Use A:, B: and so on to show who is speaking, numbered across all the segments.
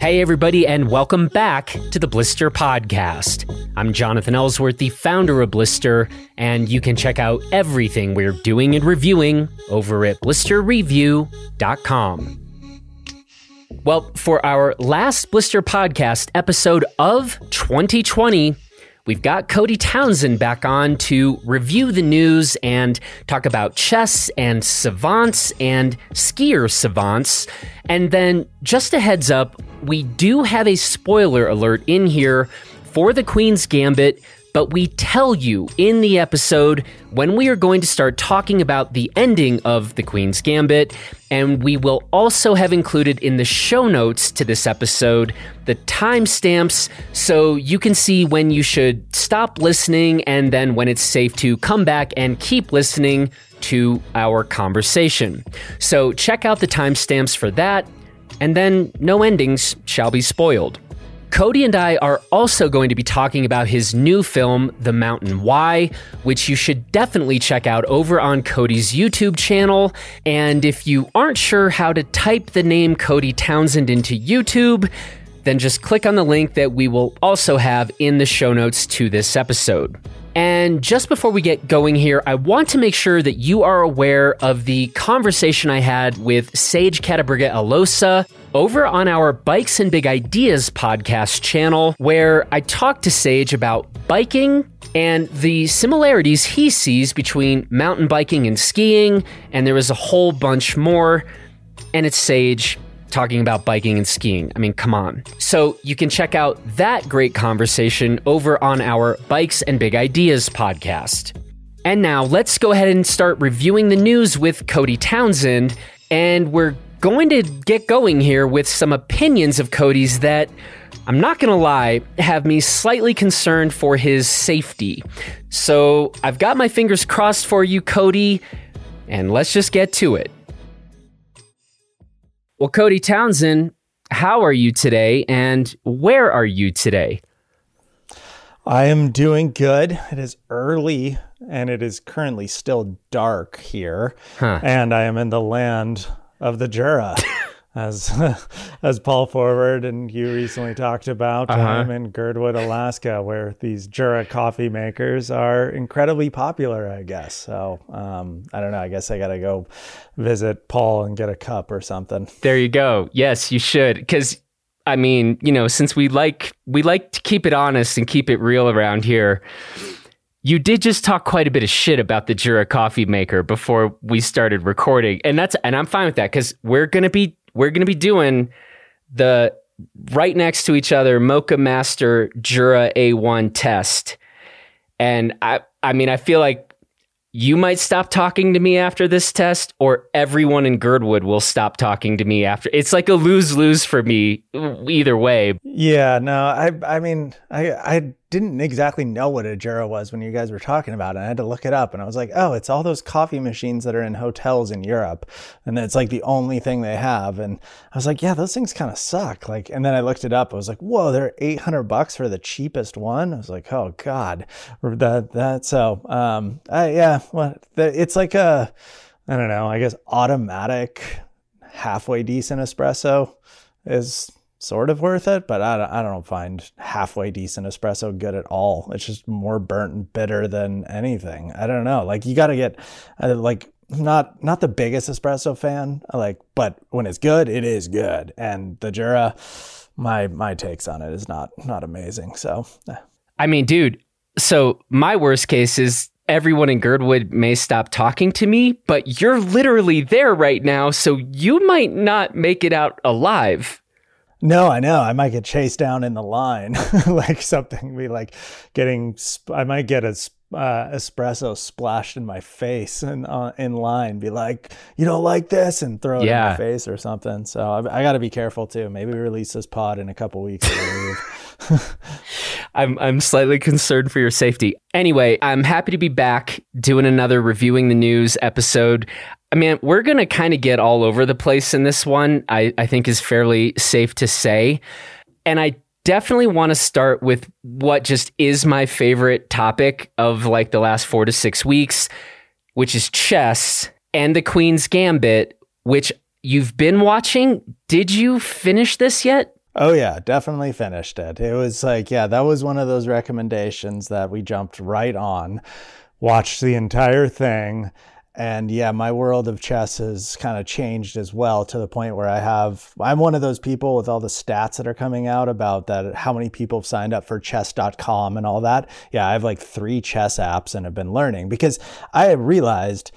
A: Hey, everybody, and welcome back to the Blister Podcast. I'm Jonathan Ellsworth, the founder of Blister, and you can check out everything we're doing and reviewing over at blisterreview.com. Well, for our last Blister Podcast episode of 2020, we've got Cody Townsend back on to review the news and talk about chess and savants and skier savants. And then, just a heads up, we do have a spoiler alert in here for the Queen's Gambit, but we tell you in the episode when we are going to start talking about the ending of the Queen's Gambit, and we will also have included in the show notes to this episode the timestamps so you can see when you should stop listening and then when it's safe to come back and keep listening to our conversation. So check out the timestamps for that, and then no endings shall be spoiled. Cody and I are also going to be talking about his new film, The Mountain Why, which you should definitely check out over on Cody's YouTube channel. And if you aren't sure how to type the name Cody Townsend into YouTube, then just click on the link that we will also have in the show notes to this episode. And just before we get going here, I want to make sure that you are aware of the conversation I had with Sage Cattabriga Alosa over on our Bikes and Big Ideas podcast channel, where I talked to Sage about biking and the similarities he sees between mountain biking and skiing. And there was a whole bunch more. And it's Sage talking about biking and skiing. I mean, come on. So you can check out that great conversation over on our Bikes and Big Ideas podcast. And now let's go ahead and start reviewing the news with Cody Townsend. And we're going to get going here with some opinions of Cody's that I'm not going to lie, have me slightly concerned for his safety. So I've got my fingers crossed for you, Cody, and let's just get to it. Well, Cody Townsend, how are you today and where are you today?
B: I am doing good. It is early and it is currently still dark here. Huh. And I am in the land of the Jura. as as Paul Forward and you recently talked about. Uh-huh. I'm in Girdwood, Alaska, where these Jura coffee makers are incredibly popular. I guess so. Um, I don't know. I guess I got to go visit Paul and get a cup or something.
A: There you go. Yes, you should, because. I mean, you know, since we like we like to keep it honest and keep it real around here, you did just talk quite a bit of shit about the Jura coffee maker before we started recording, and that's and I'm fine with that because we're gonna be we're going to be doing the right next to each other Moccamaster Jura A1 test. And I I mean I feel like you might stop talking to me after this test or everyone in Girdwood will stop talking to me after. It's like a lose-lose for me either way.
B: Yeah, no. I I mean, I I didn't exactly know what a Jura was when you guys were talking about it. I had to look it up and I was like, oh, it's all those coffee machines that are in hotels in Europe. And it's like the only thing they have. And I was like, yeah, those things kind of suck. Like, and then I looked it up. I was like, whoa, they're 800 bucks for the cheapest one. I was like, oh God, that, that, so, um, I, yeah, well, it's like a, I don't know, I guess automatic halfway decent espresso is sort of worth it, but I don't, I don't find halfway decent espresso good at all. It's just more burnt and bitter than anything. I don't know. Like you got to get uh, like not not the biggest espresso fan, like but when it's good, it is good. And the Jura my my takes on it is not not amazing. So eh.
A: I mean, dude, so my worst case is everyone in Girdwood may stop talking to me, but you're literally there right now, so you might not make it out alive.
B: No, I know. I might get chased down in the line, like something. Be like getting. I might get a uh, espresso splashed in my face and uh, in line. Be like, you don't like this, and throw it yeah. in my face or something. So I, I got to be careful too. Maybe release this pod in a couple weeks.
A: I'm I'm slightly concerned for your safety. Anyway, I'm happy to be back doing another reviewing the news episode. I mean, we're going to kind of get all over the place in this one, I, I think is fairly safe to say. And I definitely want to start with what just is my favorite topic of like the last four to six weeks, which is chess and the Queen's Gambit, which you've been watching. Did you finish this yet?
B: Oh yeah, definitely finished it. It was like, yeah, that was one of those recommendations that we jumped right on, watched the entire thing, and yeah, my world of chess has kind of changed as well to the point where I have, I'm one of those people with all the stats that are coming out about that, how many people have signed up for chess.com and all that. Yeah, I have like three chess apps and have been learning because I realized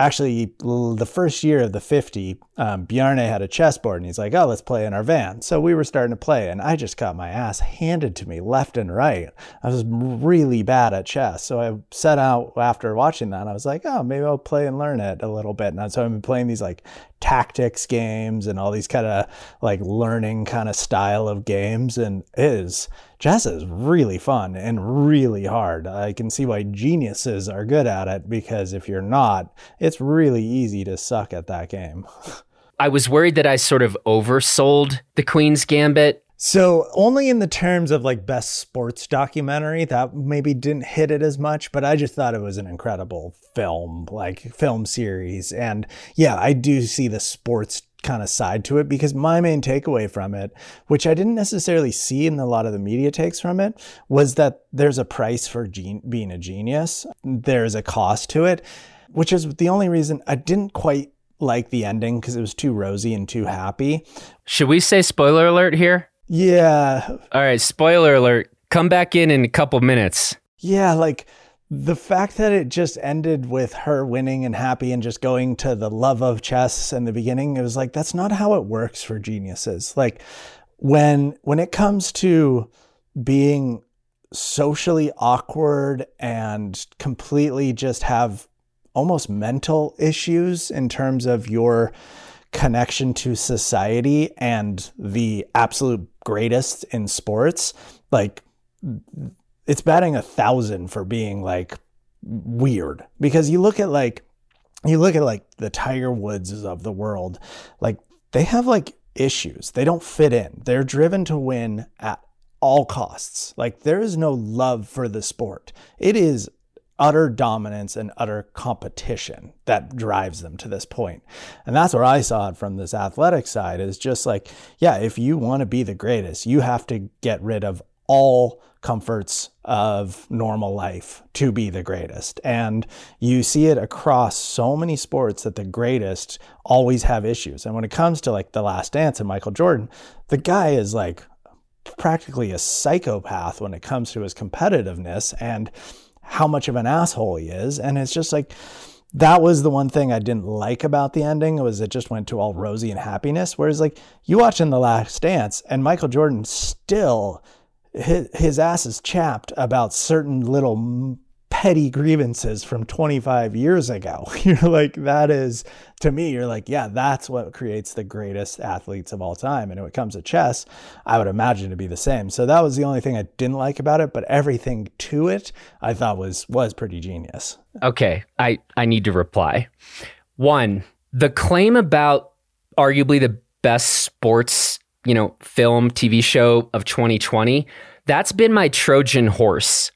B: actually the first year of the 50 um, bjarne had a chessboard and he's like oh let's play in our van. So we were starting to play and i just got my ass handed to me left and right. I was really bad at chess. So i set out after watching that i was like oh maybe i'll play and learn it a little bit. And so i've been playing these like tactics games and all these kind of like learning kind of style of games and is chess is really fun and really hard. I can see why geniuses are good at it because if you're not it's really easy to suck at that game.
A: I was worried that i sort of oversold the queen's gambit.
B: So only in the terms of like best sports documentary that maybe didn't hit it as much, but I just thought it was an incredible film, like film series. And yeah, I do see the sports kind of side to it because my main takeaway from it, which I didn't necessarily see in a lot of the media takes from it, was that there's a price for gen- being a genius. There's a cost to it, which is the only reason I didn't quite like the ending because it was too rosy and too happy.
A: Should we say spoiler alert here?
B: Yeah.
A: All right, spoiler alert. Come back in in a couple minutes.
B: Yeah, like the fact that it just ended with her winning and happy and just going to the love of chess in the beginning, it was like that's not how it works for geniuses. Like when when it comes to being socially awkward and completely just have almost mental issues in terms of your connection to society and the absolute greatest in sports, like it's batting a thousand for being like weird because you look at like you look at like the Tiger Woods of the world, like they have like issues. They don't fit in. They're driven to win at all costs. Like there is no love for the sport. It is utter dominance and utter competition that drives them to this point. And that's where I saw it from this athletic side is just like, yeah, if you want to be the greatest, you have to get rid of all comforts of normal life to be the greatest. And you see it across so many sports that the greatest always have issues. And when it comes to like The Last Dance and Michael Jordan, the guy is like practically a psychopath when it comes to his competitiveness and how much of an asshole he is. And it's just like, that was the one thing I didn't like about the ending was it just went to all rosy and happiness. Whereas like you watch in The Last Dance and Michael Jordan still his, ass is chapped about certain little petty grievances from 25 years ago. You're like, that is, to me, you're like, yeah, that's what creates the greatest athletes of all time. And when it comes to chess, I would imagine to be the same. So that was the only thing I didn't like about it, but everything to it I thought was was pretty genius.
A: Okay, I, I need to reply. One, the claim about arguably the best sports, you know, film, TV show of 2020, that's been my Trojan horse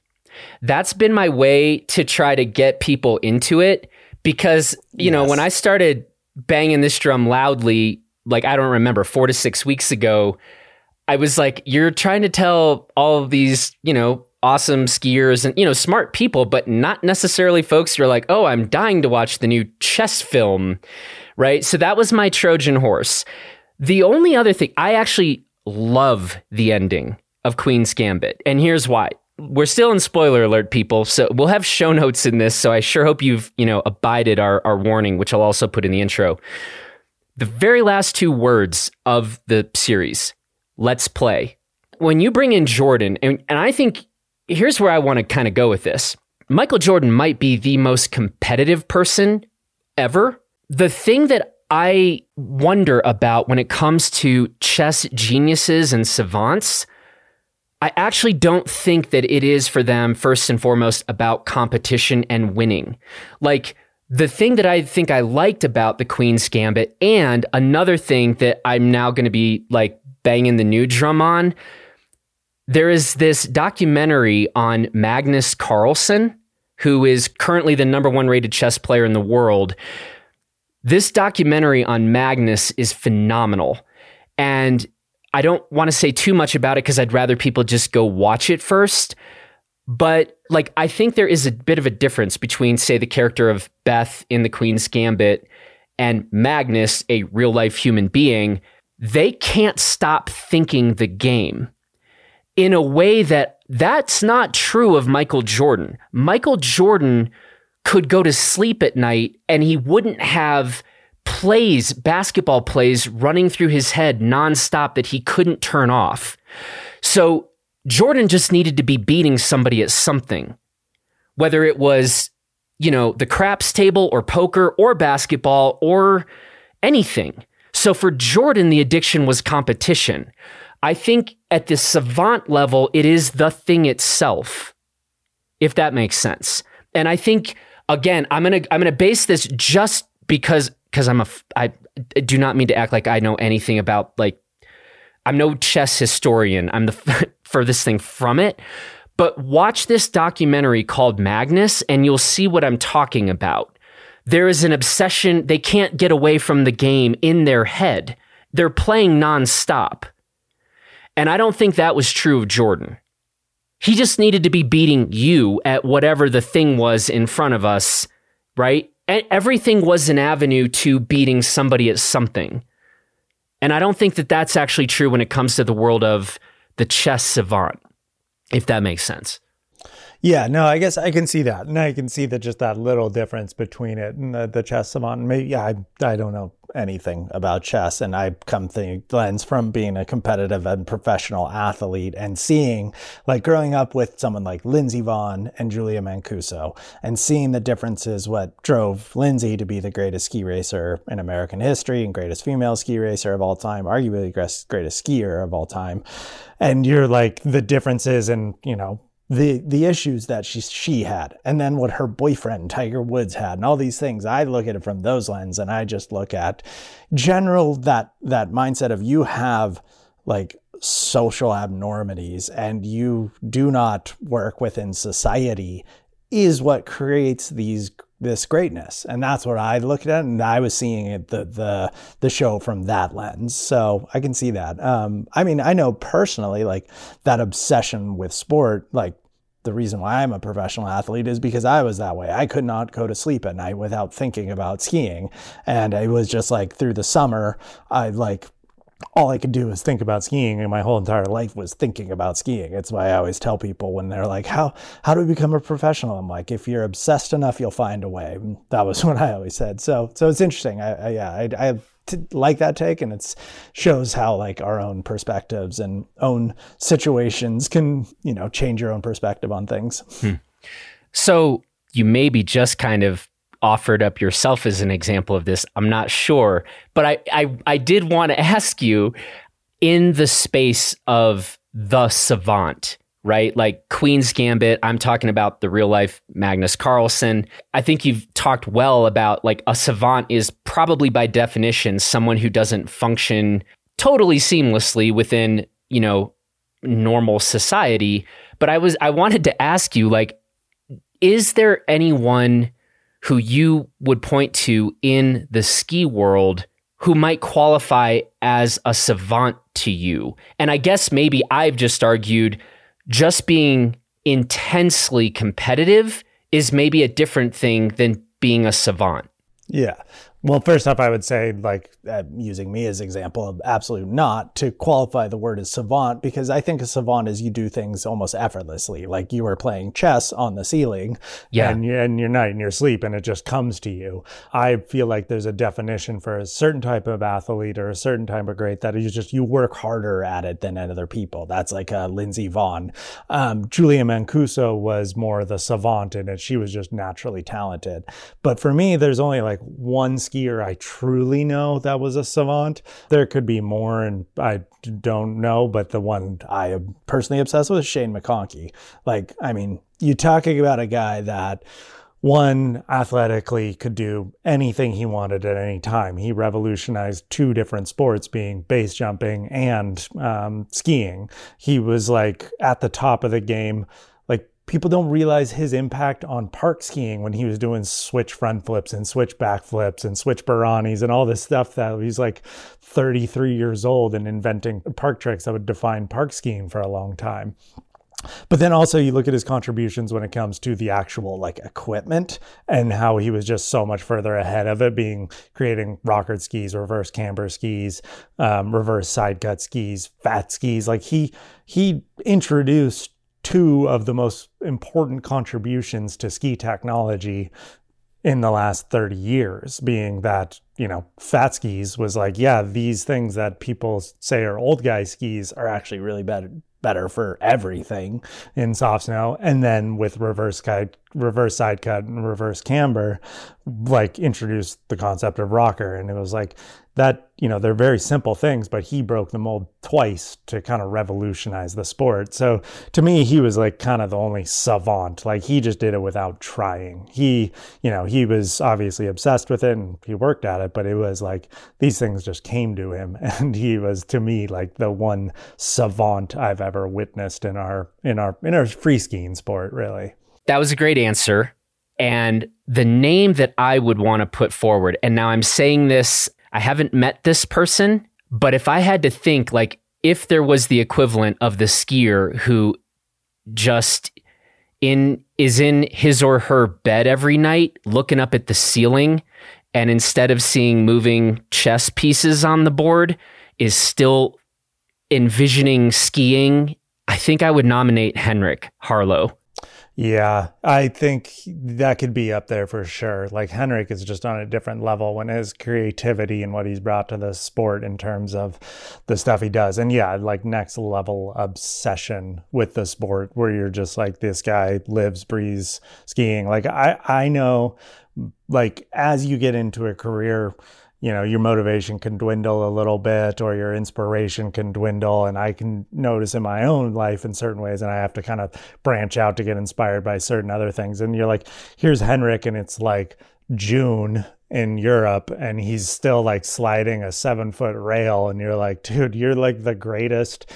A: that's been my way to try to get people into it because, you yes. know, when I started banging this drum loudly, like I don't remember, four to six weeks ago, I was like, you're trying to tell all of these, you know, awesome skiers and, you know, smart people, but not necessarily folks who are like, oh, I'm dying to watch the new chess film, right? So that was my Trojan horse. The only other thing, I actually love the ending of Queen's Gambit. And here's why we're still in spoiler alert, people. So we'll have show notes in this. So I sure hope you've, you know, abided our, our warning, which I'll also put in the intro. The very last two words of the series, let's play. When you bring in Jordan, and, and I think here's where I want to kind of go with this. Michael Jordan might be the most competitive person ever. The thing that I wonder about when it comes to chess geniuses and savants I actually don't think that it is for them, first and foremost, about competition and winning. Like, the thing that I think I liked about the Queen's Gambit, and another thing that I'm now going to be like banging the new drum on, there is this documentary on Magnus Carlsen, who is currently the number one rated chess player in the world. This documentary on Magnus is phenomenal. And I don't want to say too much about it because I'd rather people just go watch it first. But like, I think there is a bit of a difference between, say, the character of Beth in The Queen's Gambit and Magnus, a real life human being. They can't stop thinking the game in a way that that's not true of Michael Jordan. Michael Jordan could go to sleep at night and he wouldn't have plays, basketball plays running through his head nonstop that he couldn't turn off. So Jordan just needed to be beating somebody at something, whether it was, you know, the craps table or poker or basketball or anything. So for Jordan, the addiction was competition. I think at the savant level, it is the thing itself, if that makes sense. And I think again, I'm gonna I'm gonna base this just because because I'm a I do not mean to act like I know anything about like I'm no chess historian. I'm the furthest thing from it. But watch this documentary called Magnus and you'll see what I'm talking about. There is an obsession. They can't get away from the game in their head. They're playing nonstop. And I don't think that was true of Jordan. He just needed to be beating you at whatever the thing was in front of us, right? And everything was an avenue to beating somebody at something. And I don't think that that's actually true when it comes to the world of the chess savant, if that makes sense.
B: Yeah, no, I guess I can see that, and I can see that just that little difference between it and the, the chess savant. Maybe, yeah, I, I don't know anything about chess, and I come think lens from being a competitive and professional athlete and seeing, like, growing up with someone like Lindsey Vonn and Julia Mancuso, and seeing the differences. What drove Lindsey to be the greatest ski racer in American history and greatest female ski racer of all time, arguably greatest skier of all time, and you're like the differences and you know the the issues that she she had and then what her boyfriend Tiger Woods had and all these things. I look at it from those lens and I just look at general that that mindset of you have like social abnormities and you do not work within society is what creates these this greatness and that's what I looked at and I was seeing it the the the show from that lens so I can see that um I mean I know personally like that obsession with sport like the reason why I'm a professional athlete is because I was that way. I could not go to sleep at night without thinking about skiing. And it was just like through the summer, I like all I could do was think about skiing, and my whole entire life was thinking about skiing. It's why I always tell people when they're like, "How how do we become a professional?" I'm like, "If you're obsessed enough, you'll find a way." That was what I always said. So so it's interesting. I, I yeah, I, I like that take, and it shows how like our own perspectives and own situations can you know change your own perspective on things. Hmm.
A: So you maybe just kind of offered up yourself as an example of this. I'm not sure, but I I, I did want to ask you in the space of the savant, right? Like Queen's Gambit, I'm talking about the real life Magnus Carlsen. I think you've talked well about like a savant is probably by definition someone who doesn't function totally seamlessly within, you know, normal society. But I was I wanted to ask you like is there anyone who you would point to in the ski world who might qualify as a savant to you. And I guess maybe I've just argued just being intensely competitive is maybe a different thing than being a savant.
B: Yeah. Well, first off, I would say, like, uh, using me as an example of absolute not to qualify the word as savant, because I think a savant is you do things almost effortlessly. Like you are playing chess on the ceiling yeah. and, you, and you're not in your sleep and it just comes to you. I feel like there's a definition for a certain type of athlete or a certain type of great that is just, you work harder at it than at other people. That's like uh, Lindsey Vonn. Um, Julia Mancuso was more the savant in it. She was just naturally talented. But for me, there's only like one skier I truly know that was a savant. There could be more, and I don't know, but the one I am personally obsessed with is Shane McConkey. Like, I mean, you're talking about a guy that one athletically could do anything he wanted at any time. He revolutionized two different sports, being base jumping and um, skiing. He was like at the top of the game people don't realize his impact on park skiing when he was doing switch front flips and switch back flips and switch Baranis and all this stuff that he's like 33 years old and inventing park tricks that would define park skiing for a long time. But then also you look at his contributions when it comes to the actual like equipment and how he was just so much further ahead of it, being creating rocker skis, reverse camber skis, um, reverse side cut skis, fat skis. Like he he introduced two of the most important contributions to ski technology in the last 30 years being that you know fat skis was like yeah these things that people say are old guy skis are actually really better better for everything in soft snow. And then with reverse guide reverse side cut and reverse camber like introduced the concept of rocker. And it was like that you know they're very simple things but he broke the mold twice to kind of revolutionize the sport. So to me he was like kind of the only savant. Like he just did it without trying. He you know he was obviously obsessed with it and he worked at it but it was like these things just came to him. And he was to me like the one savant i've ever witnessed in our in our in our free skiing sport really.
A: That was a great answer. And the name that I would want to put forward, and now I'm saying this I haven't met this person, but if I had to think, like, if there was the equivalent of the skier who just in is in his or her bed every night looking up at the ceiling and instead of seeing moving chess pieces on the board is still envisioning skiing i think i would nominate henrik Harlaut
B: yeah, I think that could be up there for sure. Like Henrik is just on a different level when his creativity and what he's brought to the sport in terms of the stuff he does. And yeah, like next level obsession with the sport where you're just like this guy lives, breathes skiing. Like I I know like as you get into a career you know your motivation can dwindle a little bit or your inspiration can dwindle. And i can notice in my own life in certain ways and i have to kind of branch out to get inspired by certain other things. And you're like here's henrik and it's like june in europe and he's still like sliding a seven foot rail. And you're like dude you're like the greatest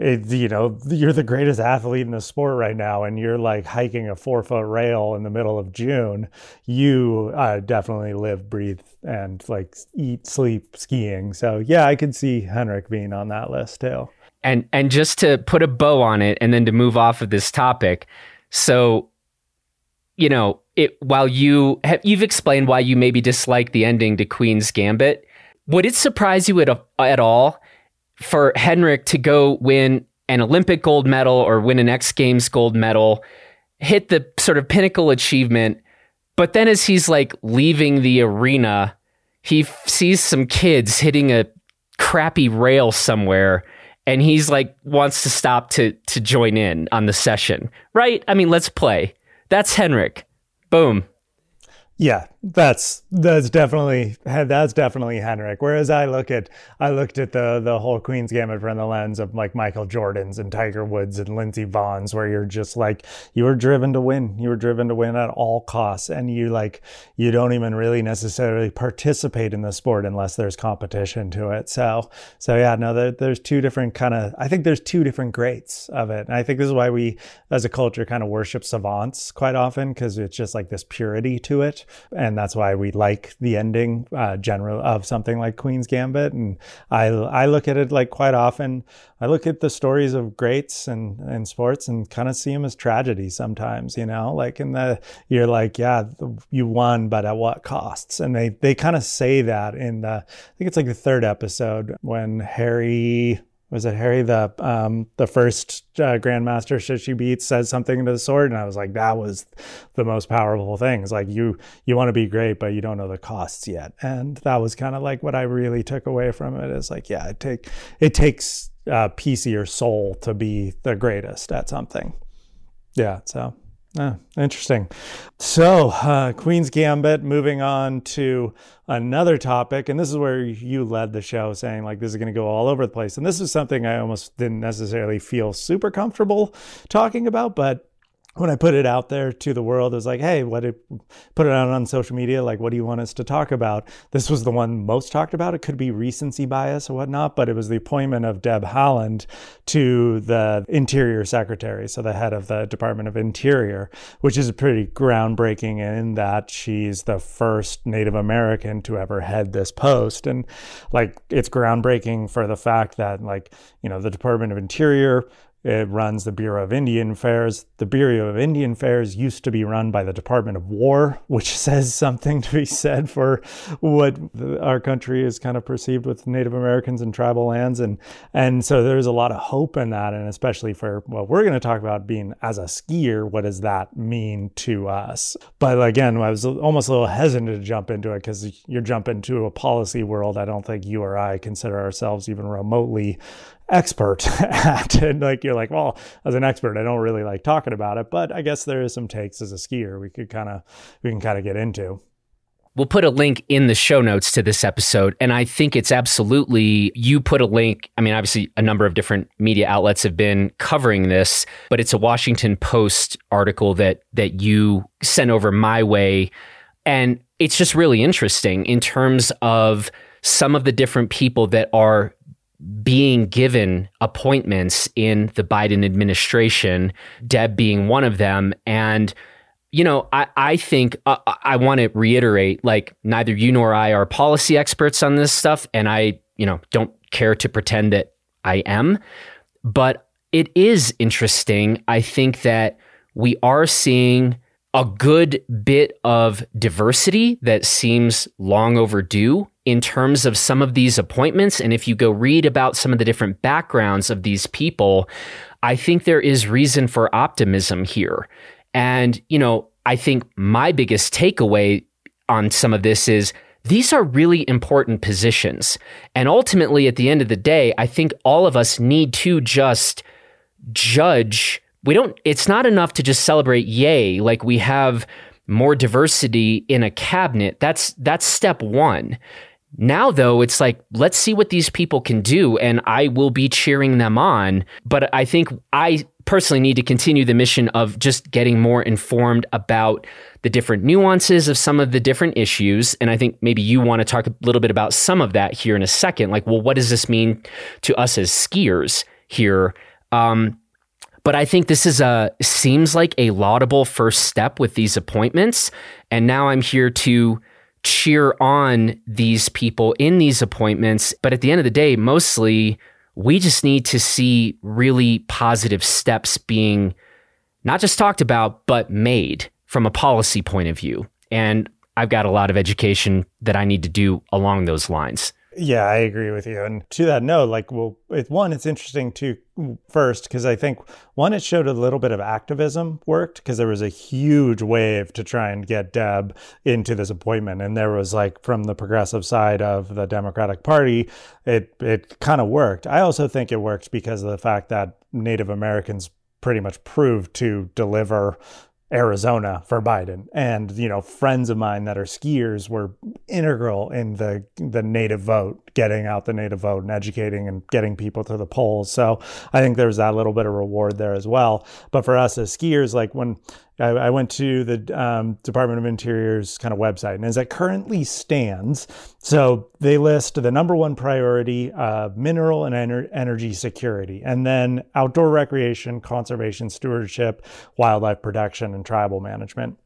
B: it, you know, you're the greatest athlete in the sport right now, and you're like hiking a four foot rail in the middle of June. You uh, definitely live, breathe, and like eat, sleep skiing. So yeah, I could see Henrik being on that list too.
A: And and just to put a bow on it, and then to move off of this topic, so you know, it while you have, you've explained why you maybe dislike the ending to Queen's Gambit, would it surprise you at at all? For Henrik to go win an Olympic gold medal or win an X Games gold medal, hit the sort of pinnacle achievement. But then as he's like leaving the arena, he f- sees some kids hitting a crappy rail somewhere and he's like wants to stop to to join in on the session. Right? I mean, let's play. That's Henrik. Boom.
B: Yeah, that's that's definitely that's definitely Henrik. Whereas I look at I looked at the the whole Queen's Gambit from the lens of like Michael Jordan's and Tiger Woods and Lindsey Vonn's, where you're just like you were driven to win. You were driven to win at all costs, and you like you don't even really necessarily participate in the sport unless there's competition to it. So so yeah, no, there, there's two different kind of I think there's two different grades of it, and I think this is why we as a culture kind of worship savants quite often because it's just like this purity to it and that's why we like the ending uh, general of something like Queen's Gambit. And I I look at it like quite often. I look at the stories of greats and and sports and kind of see them as tragedy sometimes. You know, like in the you're like, yeah, you won, but at what costs? And they they kind of say that in the I think it's like the third episode when Harry was it Harry the um, the first uh, grandmaster she beats says something to the sword, and I was like, that was the most powerful thing. It's like you you want to be great, but you don't know the costs yet, and that was kind of like what I really took away from it. Is like, yeah, it take it takes a uh, piece of your soul to be the greatest at something. Yeah, so Ah, interesting. So, uh, Queen's Gambit, moving on to another topic. And this is where you led the show saying, like, this is going to go all over the place. And this is something I almost didn't necessarily feel super comfortable talking about, but when I put it out there to the world, it was like, hey, what did, put it out on social media? Like, what do you want us to talk about? This was the one most talked about. It could be recency bias or whatnot, but it was the appointment of Deb Haaland to the Interior Secretary, so the head of the Department of Interior, which is pretty groundbreaking in that she's the first Native American to ever head this post. And like, it's groundbreaking for the fact that, like, you know, the Department of Interior it runs the Bureau of Indian Affairs. The Bureau of Indian Affairs used to be run by the Department of War, which says something to be said for what our country is kind of perceived with Native Americans and tribal lands. And, and so there's a lot of hope in that. And especially for what we're going to talk about being as a skier, what does that mean to us? But again, I was almost a little hesitant to jump into it because you're jumping to a policy world. I don't think you or I consider ourselves even remotely expert at and like you're like well as an expert i don't really like talking about it but i guess there is some takes as a skier we could kind of we can kind of get into
A: We'll put a link in the show notes to this episode. And I think it's absolutely, you put a link. I mean, obviously, a number of different media outlets have been covering this, but it's a Washington Post article that, that you sent over my way. And it's just really interesting in terms of some of the different people that are being given appointments in the Biden administration, Deb being one of them. And, you know, I, I think uh, I want to reiterate like, neither you nor I are policy experts on this stuff. And I, you know, don't care to pretend that I am. But it is interesting. I think that we are seeing a good bit of diversity that seems long overdue in terms of some of these appointments. And if you go read about some of the different backgrounds of these people, I think there is reason for optimism here. And, you know, I think my biggest takeaway on some of this is these are really important positions. And ultimately, at the end of the day, I think all of us need to just judge. We don't, it's not enough to just celebrate, yay, like we have more diversity in a cabinet. That's, that's step one. Now, though, it's like, let's see what these people can do, and I will be cheering them on. But I think I personally need to continue the mission of just getting more informed about the different nuances of some of the different issues. And I think maybe you want to talk a little bit about some of that here in a second. Like, well, what does this mean to us as skiers here? Um, but I think this is a seems like a laudable first step with these appointments. And now I'm here to cheer on these people in these appointments. But at the end of the day, mostly we just need to see really positive steps being not just talked about, but made from a policy point of view. And I've got a lot of education that I need to do along those lines.
B: Yeah, I agree with you. And to that note, like, well, it, one, it's interesting to first because I think one, it showed a little bit of activism worked because there was a huge wave to try and get Deb into this appointment, and there was like from the progressive side of the Democratic Party, it it kind of worked. I also think it worked because of the fact that Native Americans pretty much proved to deliver Arizona for Biden. And, you know, friends of mine that are skiers were integral in the the native vote, getting out the native vote and educating and getting people to the polls. So I think there's that little bit of reward there as well. But for us as skiers, like when I, I went to the um, Department of Interior's kind of website, and as it currently stands, so they list the number one priority uh, mineral and ener- energy security, and then outdoor recreation, conservation, stewardship, wildlife protection, and tribal management.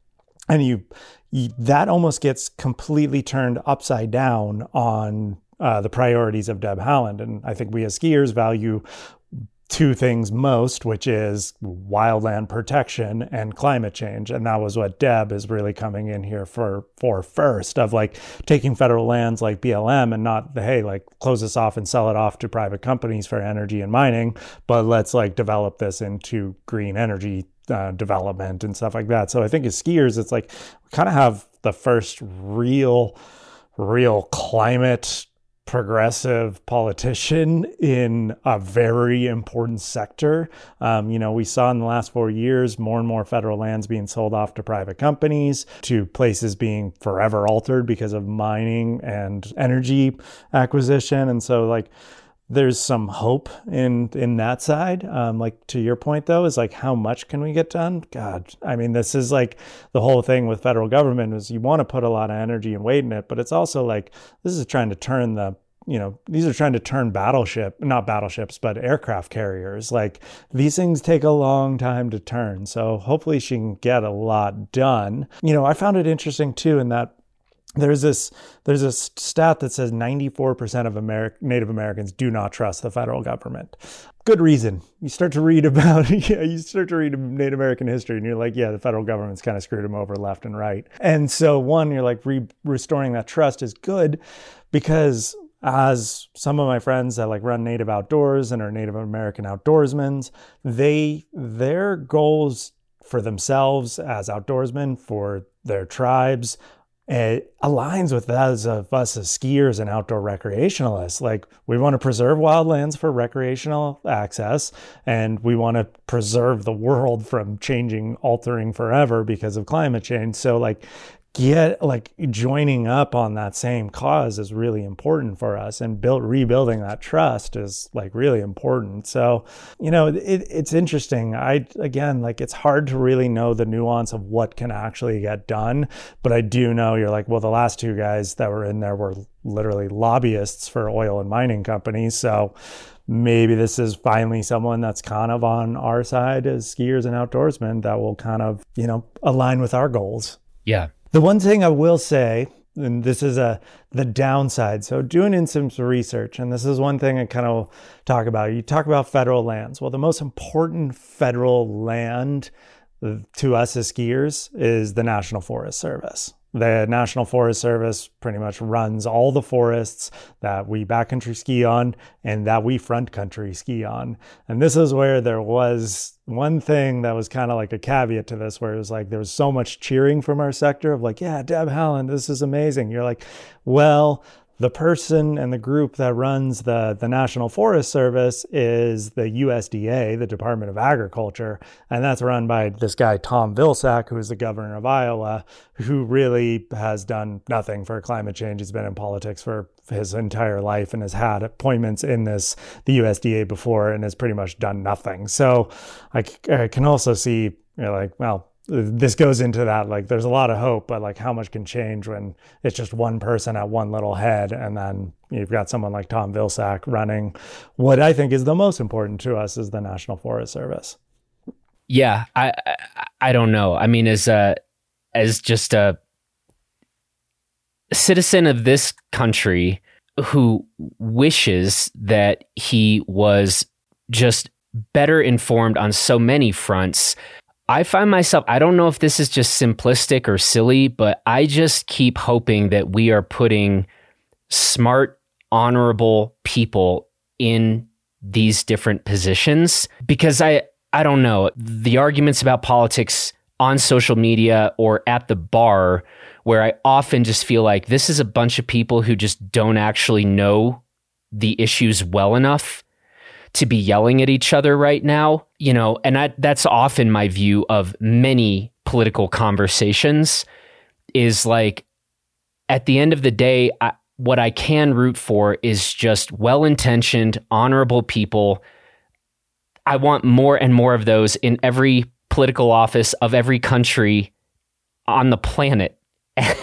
B: And you, you that almost gets completely turned upside down on uh, the priorities of Deb Haaland. And I think we as skiers value two things most, which is wildland protection and climate change. And that was what Deb is really coming in here for for first of like taking federal lands like BLM and not the hey, like close this off and sell it off to private companies for energy and mining, but let's like develop this into green energy uh, development and stuff like that. So I think as skiers, it's like we kind of have the first real, real climate progressive politician in a very important sector. Um, you know, we saw in the last four years more and more federal lands being sold off to private companies, to places being forever altered because of mining and energy acquisition. And so, like, there's some hope in in that side. Um, like to your point though, is like how much can we get done? God, I mean, this is like the whole thing with federal government is you want to put a lot of energy and weight in it, but it's also like this is trying to turn the you know these are trying to turn battleship not battleships but aircraft carriers like these things take a long time to turn so hopefully she can get a lot done you know i found it interesting too in that there's this there's a stat that says 94% of Ameri- Native Americans do not trust the federal government. Good reason. You start to read about yeah, you start to read Native American history, and you're like, yeah, the federal government's kind of screwed them over left and right. And so, one, you're like re- restoring that trust is good because as some of my friends that like run native outdoors and are native american outdoorsmen they their goals for themselves as outdoorsmen for their tribes it aligns with those of us as skiers and outdoor recreationalists. Like we want to preserve wildlands for recreational access, and we want to preserve the world from changing, altering forever because of climate change. So, like get like joining up on that same cause is really important for us and build rebuilding that trust is like really important. So you know it, it's interesting. I again like it's hard to really know the nuance of what can actually get done but i do know you're like well the last two guys that were in there were literally lobbyists for oil and mining companies so maybe this is finally someone that's kind of on our side as skiers and outdoorsmen that will kind of you know align with our goals.
A: Yeah
B: the one thing I will say, and this is a the downside. So doing in some research, and this is one thing I kind of talk about. You talk about federal lands. Well, the most important federal land uh, to us as skiers is the National Forest Service. The National Forest Service pretty much runs all the forests that we backcountry ski on and that we front country ski on. And this is where there was one thing that was kind of like a caveat to this, where it was like there was so much cheering from our sector of like, yeah, Deb Haaland, this is amazing. You're like, well, the person and the group that runs the, the National Forest Service is the USDA, the Department of Agriculture, and that's run by this guy, Tom Vilsack, who is the governor of Iowa, who really has done nothing for climate change. He's been in politics for his entire life and has had appointments in this the USDA before and has pretty much done nothing. So I, I can also see, you know, like, well, this goes into that like there's a lot of hope but like how much can change when it's just one person at one little head and then you've got someone like tom vilsack running what i think is the most important to us is the national forest service.
A: Yeah i i, I don't know. I mean as a as just a citizen of this country who wishes that he was just better informed on so many fronts I find myself, I don't know if this is just simplistic or silly, but I just keep hoping that we are putting smart, honorable people in these different positions because I, I don't know, the arguments about politics on social media or at the bar, where I often just feel like this is a bunch of people who just don't actually know the issues well enough to be yelling at each other right now, you know, and I, that's often my view of many political conversations is like at the end of the day, I, what I can root for is just well intentioned, honorable people. I want more and more of those in every political office of every country on the planet.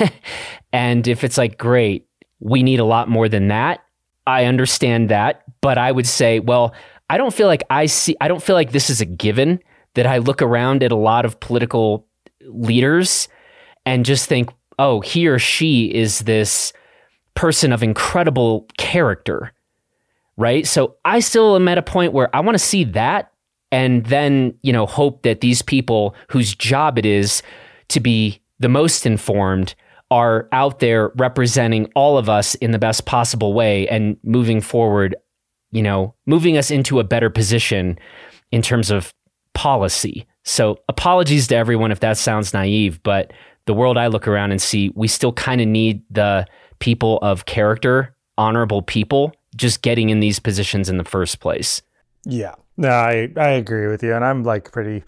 A: and if it's like, great, we need a lot more than that, I understand that, but I would say, well, I don't feel like I see I don't feel like this is a given that I look around at a lot of political leaders and just think, "Oh, he or she is this person of incredible character." Right? So I still am at a point where I want to see that and then, you know, hope that these people whose job it is to be the most informed are out there representing all of us in the best possible way and moving forward, you know, moving us into a better position in terms of policy. So, apologies to everyone if that sounds naive, but the world I look around and see, we still kind of need the people of character, honorable people, just getting in these positions in the first place.
B: Yeah, no, I I agree with you, and I'm like pretty.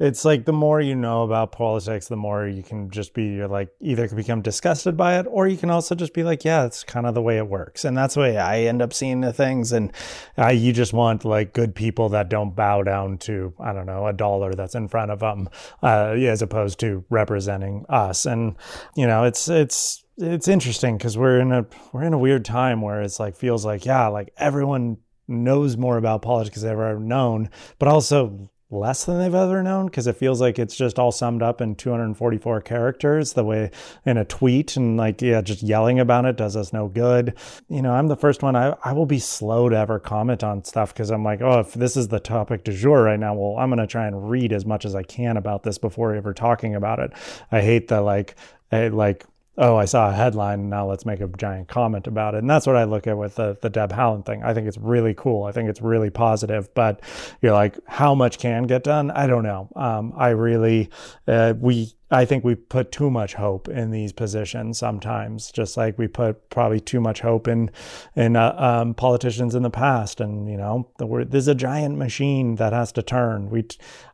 B: It's like the more you know about politics, the more you can just be you're like either become disgusted by it, or you can also just be like, yeah, it's kind of the way it works, and that's the way I end up seeing the things. And I, you just want like good people that don't bow down to I don't know a dollar that's in front of them, uh, as opposed to representing us. And you know, it's it's it's interesting because we're in a we're in a weird time where it's like feels like yeah like everyone knows more about politics than they've ever known but also less than they've ever known because it feels like it's just all summed up in 244 characters the way in a tweet and like yeah just yelling about it does us no good. You know i'm the first one i, I will be slow to ever comment on stuff because i'm like oh if this is the topic du jour right now well i'm going to try and read as much as i can about this before ever talking about it. I hate the like I, like oh, I saw a headline, now let's make a giant comment about it. And that's what I look at with the, the Deb Haaland thing. I think it's really cool. I think it's really positive. But you're like, how much can get done? I don't know. Um, I really, uh, we I think we put too much hope in these positions sometimes, just like we put probably too much hope in in uh, um, politicians in the past. And you know, there's a giant machine that has to turn. We,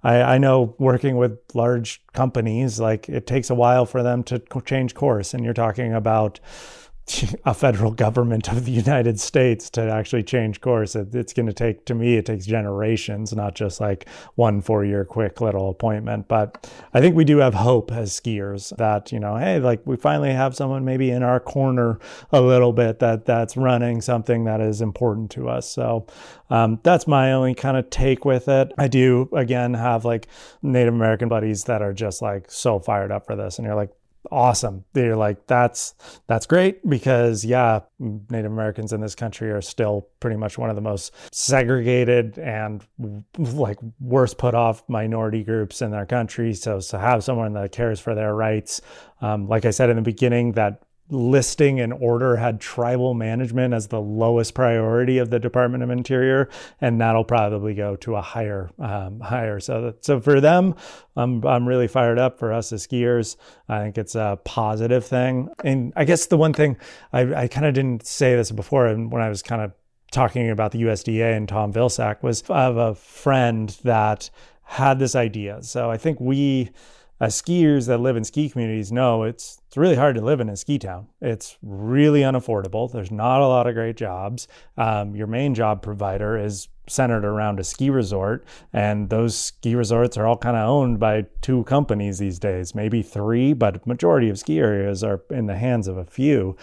B: I, I know working with large companies, like it takes a while for them to change course, and you're talking about a federal government of the United States to actually change course. It, it's going to take, to me, it takes generations, not just like one four year quick little appointment. But I think we do have hope as skiers that, you know, hey, like we finally have someone maybe in our corner a little bit that that's running something that is important to us. So um, that's my only kind of take with it. I do, again, have like Native American buddies that are just like so fired up for this. And you're like, awesome. They're like, that's that's great because yeah, Native Americans in this country are still pretty much one of the most segregated and like worst put off minority groups in our country. So to have someone that cares for their rights, um, like I said in the beginning, that listing and order had tribal management as the lowest priority of the Department of Interior, and that'll probably go to a higher um, higher. So so for them, I'm I'm really fired up. For us as skiers, I think it's a positive thing. And I guess the one thing I, I kind of didn't say this before, and when I was kind of talking about the USDA and Tom Vilsack was of a friend that had this idea. So I think we as skiers that live in ski communities know it's it's really hard to live in a ski town. It's really unaffordable. There's not a lot of great jobs. Um, your main job provider is centered around a ski resort, and those ski resorts are all kind of owned by two companies these days, maybe three, but majority of ski areas are in the hands of a few.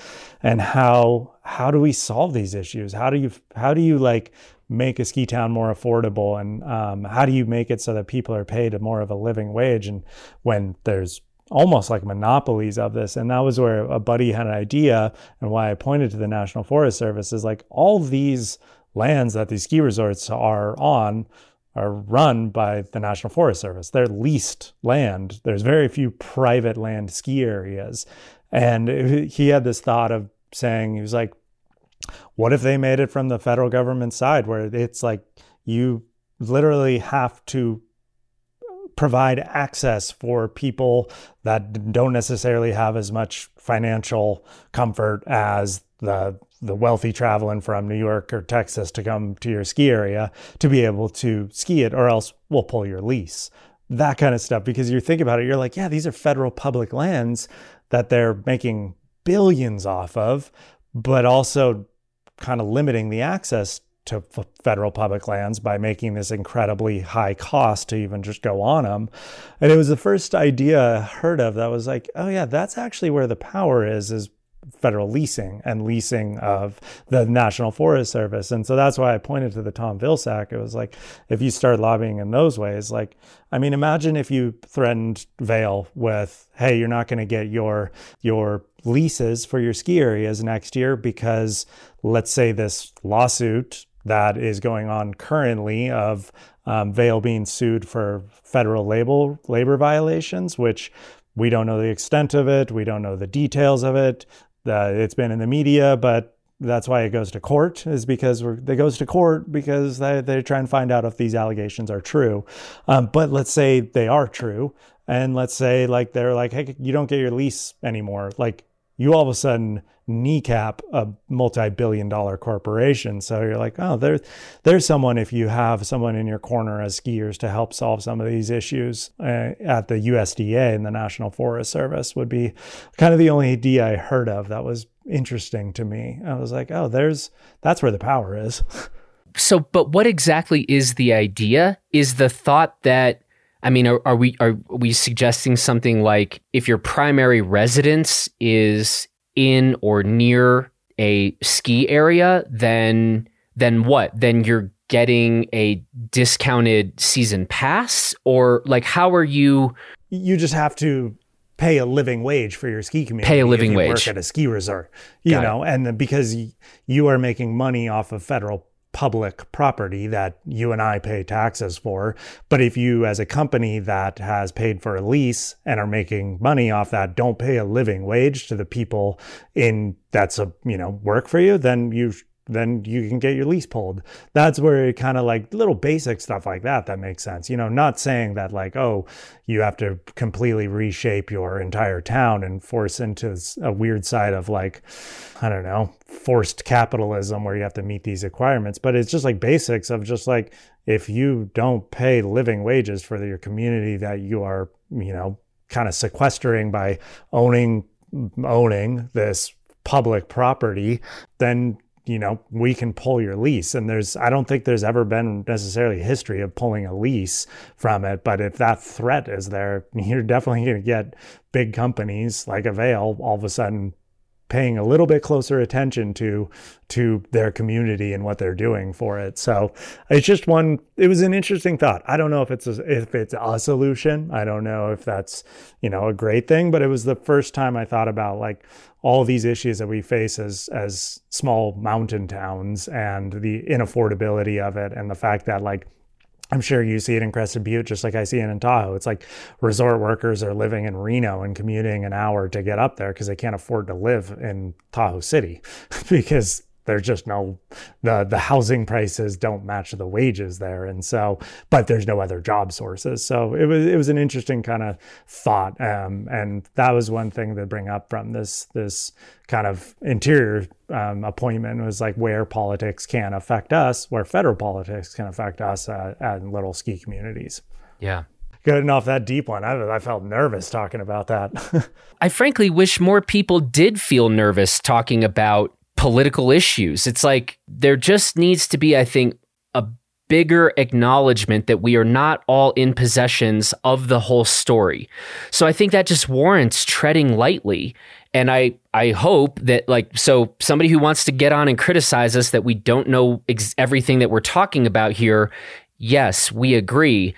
B: And how how do we solve these issues? How do you how do you like make a ski town more affordable? And um, how do you make it so that people are paid a more of a living wage? And when there's almost like monopolies of this and that was where a buddy had an idea and why i pointed to the national forest service is like all these lands that these ski resorts are on are run by the national forest service. They're leased land. There's very few private land ski areas. And he had this thought of saying he was like what if they made it from the federal government side where it's like you literally have to provide access for people that don't necessarily have as much financial comfort as the the wealthy traveling from New York or Texas to come to your ski area to be able to ski it or else we'll pull your lease. That kind of stuff because you think about it you're like, yeah, these are federal public lands that they're making billions off of, but also kind of limiting the access to federal public lands by making this incredibly high cost to even just go on them. And it was the first idea I heard of that was like, oh yeah, that's actually where the power is, is federal leasing and leasing of the National Forest Service. And so that's why I pointed to the Tom Vilsack. It was like, if you start lobbying in those ways, like, I mean, imagine if you threatened Vail with, hey, you're not going to get your, your leases for your ski areas next year because let's say this lawsuit that is going on currently of um, Vail being sued for federal labor labor violations, which we don't know the extent of it, we don't know the details of it. Uh, it's been in the media, but that's why it goes to court is because it goes to court because they, they try and find out if these allegations are true. Um, but let's say they are true. And let's say like they're like, hey, you don't get your lease anymore. Like you all of a sudden kneecap a multi-billion dollar corporation. So you're like oh there's there's someone if you have someone in your corner as skiers to help solve some of these issues uh, at the USDA and the National Forest Service would be kind of the only idea I heard of that was interesting to me. I was like oh there's that's where the power is.
A: So but what exactly is the idea? Is the thought that I mean, are, are, we are we suggesting something like if your primary residence is in or near a ski area, then then what? Then you're getting a discounted season pass, or like how are you?
B: You just have to pay a living wage for your ski community.
A: Pay a living wage.
B: Work at a ski resort, you Got know, it. and because you are making money off of federal public property that you and I pay taxes for. But if you, as a company that has paid for a lease and are making money off that, don't pay a living wage to the people in that's a you know work for you, then you then you can get your lease pulled. That's where it kind of like little basic stuff like that that makes sense. You know, not saying that like, oh, you have to completely reshape your entire town and force into a weird side of like, I don't know, forced capitalism where you have to meet these requirements. But it's just like basics of just like, if you don't pay living wages for your community that you are, you know, kind of sequestering by owning owning this public property, then you know, we can pull your lease. And there's, I don't think there's ever been necessarily history of pulling a lease from it. But if that threat is there, you're definitely going to get big companies like Avail all of a sudden paying a little bit closer attention to to their community and what they're doing for it. So it's just one. It was an interesting thought. I don't know if it's a, if it's a solution. I don't know if that's you know a great thing, but it was the first time I thought about like all these issues that we face as as small mountain towns and the inaffordability of it and the fact that like I'm sure you see it in Crested Butte, just like I see it in Tahoe. It's like resort workers are living in Reno and commuting an hour to get up there because they can't afford to live in Tahoe City because there's just no the the housing prices don't match the wages there. And so but there's no other job sources. So it was it was an interesting kind of thought. Um, and that was one thing to bring up from this this kind of interior um, appointment was like where politics can affect us where federal politics can affect us uh, at little ski communities.
A: Yeah.
B: Getting off that deep one. I, I felt nervous talking about that.
A: I frankly wish more people did feel nervous talking about political issues. It's like there just needs to be, I think, a bigger acknowledgement that we are not all in possessions of the whole story. So I think that just warrants treading lightly. And I, I hope that like so somebody who wants to get on and criticize us that we don't know ex- everything that we're talking about here, yes, we agree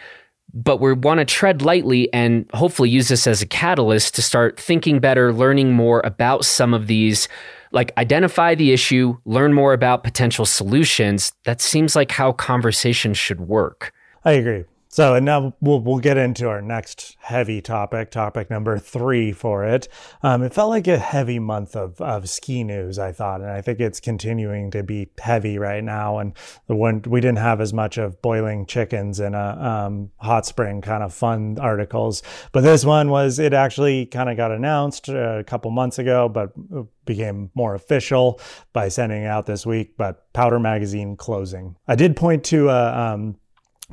A: but we want to tread lightly and hopefully use this as a catalyst to start thinking better, learning more about some of these like identify the issue, learn more about potential solutions. That seems like how conversations should work.
B: I agree. So, and now we'll we'll get into our next heavy topic, topic number three for it. Um, it felt like a heavy month of of ski news, I thought, and I think it's continuing to be heavy right now. And the one we didn't have as much of boiling chickens in a um, hot spring kind of fun articles, but this one was it actually kind of got announced uh, a couple months ago, but became more official by sending out this week. But Powder Magazine closing. I did point to a. Um,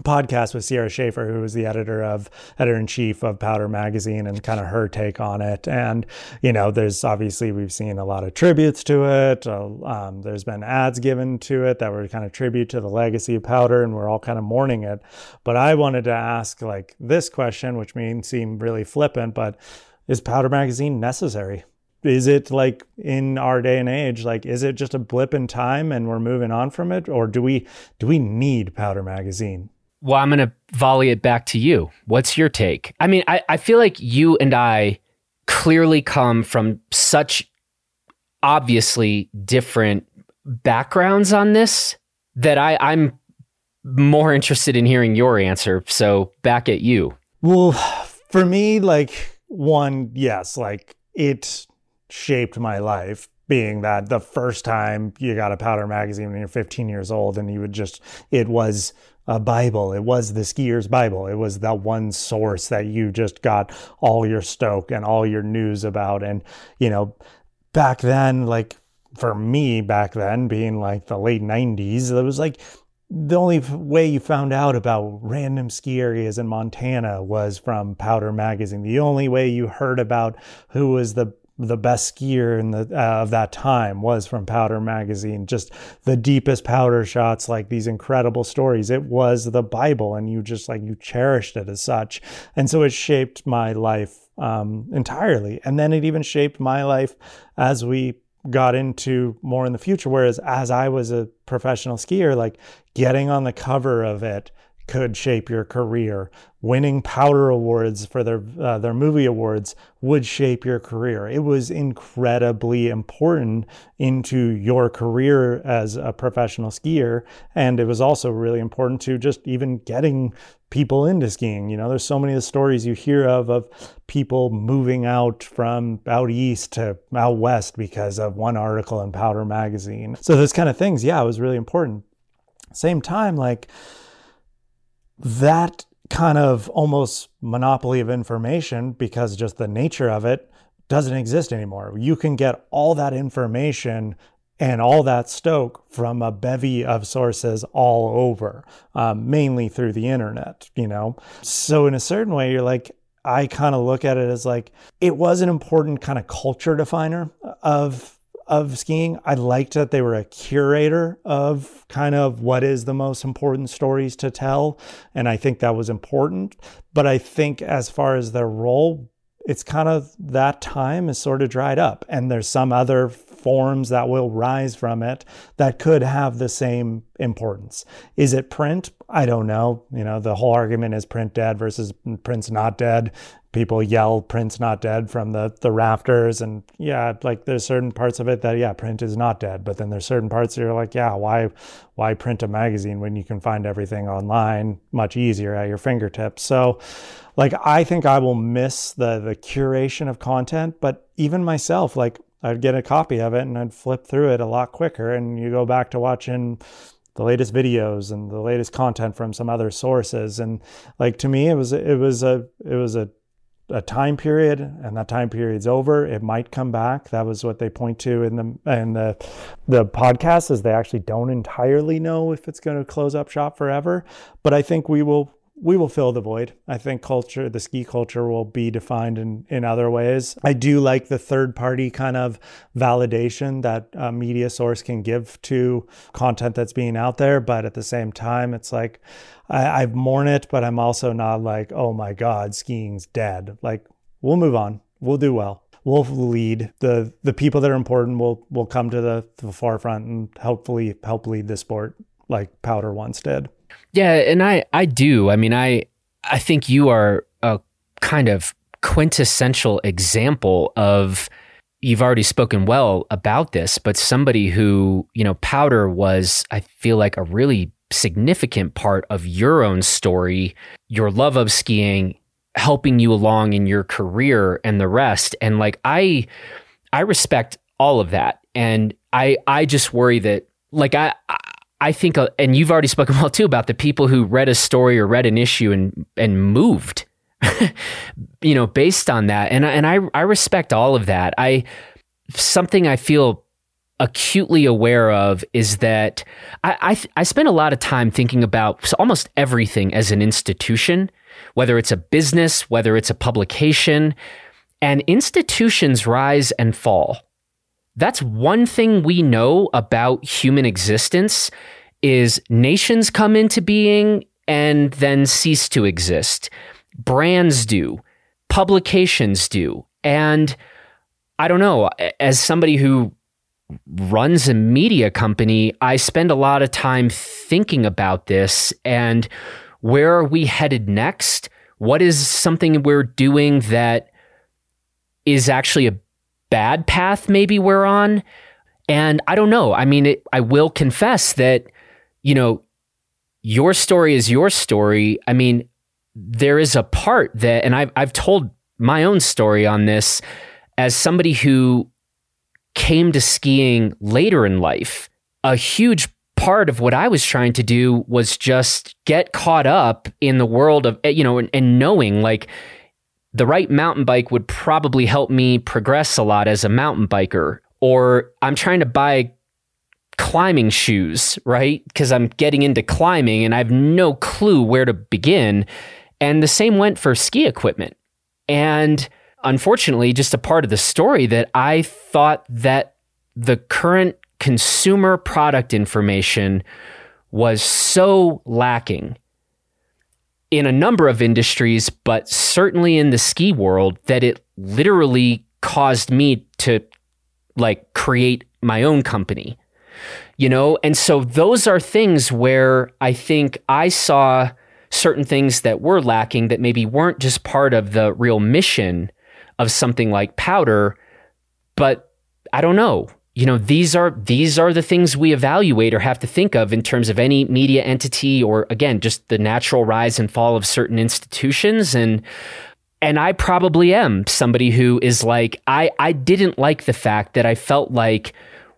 B: podcast with Sierra Shafer, who was the editor of editor in chief of Powder Magazine, and kind of her take on it. And you know, there's obviously we've seen a lot of tributes to it. Uh, um, there's been ads given to it that were kind of tribute to the legacy of Powder, and we're all kind of mourning it. But I wanted to ask like this question, which may seem really flippant, but is Powder Magazine necessary? is it like in our day and age like is it just a blip in time and we're moving on from it or do we do we need powder magazine
A: well, I'm going to volley it back to you. What's your take? I mean, I, I feel like you and I clearly come from such obviously different backgrounds on this that I, I'm more interested in hearing your answer. So back at you.
B: Well, for me, like, one, yes, like it shaped my life being that the first time you got a powder magazine when you're 15 years old and you would just it was a bible. It was the skier's bible. It was that one source that you just got all your stoke and all your news about. And you know back then, like for me back then, being like the late 90s, it was like the only way you found out about random ski areas in Montana was from Powder Magazine. The only way you heard about who was the the best skier in the uh, of that time was from Powder Magazine. Just the deepest powder shots, like these incredible stories. It was the Bible, and you just like you cherished it as such. And so it shaped my life um, entirely. And then it even shaped my life as we got into more in the future. Whereas as I was a professional skier, like getting on the cover of it could shape your career. Winning Powder Awards for their uh, their movie awards would shape your career. It was incredibly important into your career as a professional skier, and it was also really important to just even getting people into skiing. You know, there's so many of the stories you hear of of people moving out from out east to out west because of one article in Powder magazine. So those kind of things, yeah, it was really important. Same time, like that kind of almost monopoly of information because just the nature of it doesn't exist anymore. You can get all that information and all that stoke from a bevy of sources all over, um, mainly through the internet, you know? So, in a certain way, you're like, I kind of look at it as like it was an important kind of culture definer of of skiing. I liked that they were a curator of kind of what is the most important stories to tell. And I think that was important. But I think as far as their role, it's kind of that time is sort of dried up. And there's some other forms that will rise from it that could have the same importance. Is it print? I don't know. You know, the whole argument is print dead versus print's not dead people yell print's not dead from the the rafters. And yeah like there's certain parts of it that yeah print is not dead. But then there's certain parts that you're like yeah why why print a magazine when you can find everything online much easier at your fingertips? So like i think i will miss the the curation of content. But even myself like i'd get a copy of it and i'd flip through it a lot quicker. And you go back to watching the latest videos and the latest content from some other sources. And like to me it was it was a it was a a time period and that time period's over it might come back. That was what they point to in the in the the podcast is they actually don't entirely know if it's going to close up shop forever but i think we will we will fill the void. I think culture, the ski culture will be defined in, in other ways. I do like the third party kind of validation that a media source can give to content that's being out there. But at the same time, it's like, I, I mourn it, but I'm also not like, oh my God, skiing's dead. Like, we'll move on. We'll do well. We'll lead the the people that are important will will come to the, the forefront and hopefully help lead the sport like Powder once did.
A: Yeah, and I I do. I mean, I I think you are a kind of quintessential example of you've already spoken well about this, but somebody who, you know, Powder was I feel like a really significant part of your own story, your love of skiing, helping you along in your career and the rest. And like I I respect all of that. And I I just worry that like I I think, uh, and you've already spoken well too about the people who read a story or read an issue and and moved, you know, based on that. And and I I respect all of that. I something I feel acutely aware of is that I I, I spend a lot of time thinking about almost everything as an institution, whether it's a business, whether it's a publication, and institutions rise and fall that's one thing we know about human existence is nations come into being and then cease to exist. Brands do, publications do. And I don't know, as somebody who runs a media company, I spend a lot of time thinking about this and where are we headed next? What is something we're doing that is actually a bad path maybe we're on. And I don't know. I mean, it, I will confess that, you know, your story is your story. I mean, there is a part that, and I've, I've told my own story on this as somebody who came to skiing later in life. A huge part of what I was trying to do was just get caught up in the world of, you know, and, and knowing like, the right mountain bike would probably help me progress a lot as a mountain biker. or I'm trying to buy climbing shoes, right? Because I'm getting into climbing and I have no clue where to begin. And the same went for ski equipment. And unfortunately, just a part of the story that I thought that the current consumer product information was so lacking in a number of industries, but certainly in the ski world, that it literally caused me to like create my own company. You know, and so those are things where I think I saw certain things that were lacking that maybe weren't just part of the real mission of something like powder, but I don't know. You know, these are these are the things we evaluate or have to think of in terms of any media entity or again, just the natural rise and fall of certain institutions. And and I probably am somebody who is like I I didn't like the fact that I felt like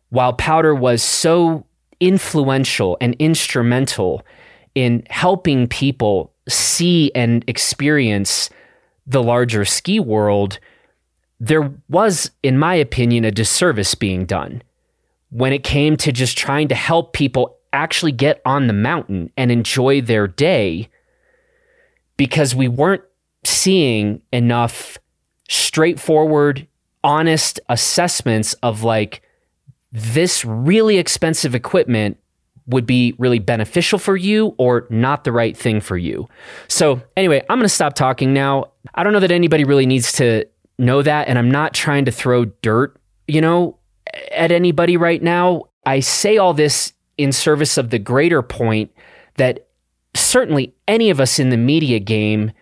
A: while powder was so influential and instrumental in helping people see and experience the larger ski world, there was, in my opinion, a disservice being done when it came to just trying to help people actually get on the mountain and enjoy their day because we weren't seeing enough straightforward, honest assessments of like, this really expensive equipment would be really beneficial for you or not the right thing for you. So, anyway, I'm going to stop talking now. I don't know that anybody really needs to know that. And I'm not trying to throw dirt, you know, at anybody right now. I say all this in service of the greater point that certainly any of us in the media game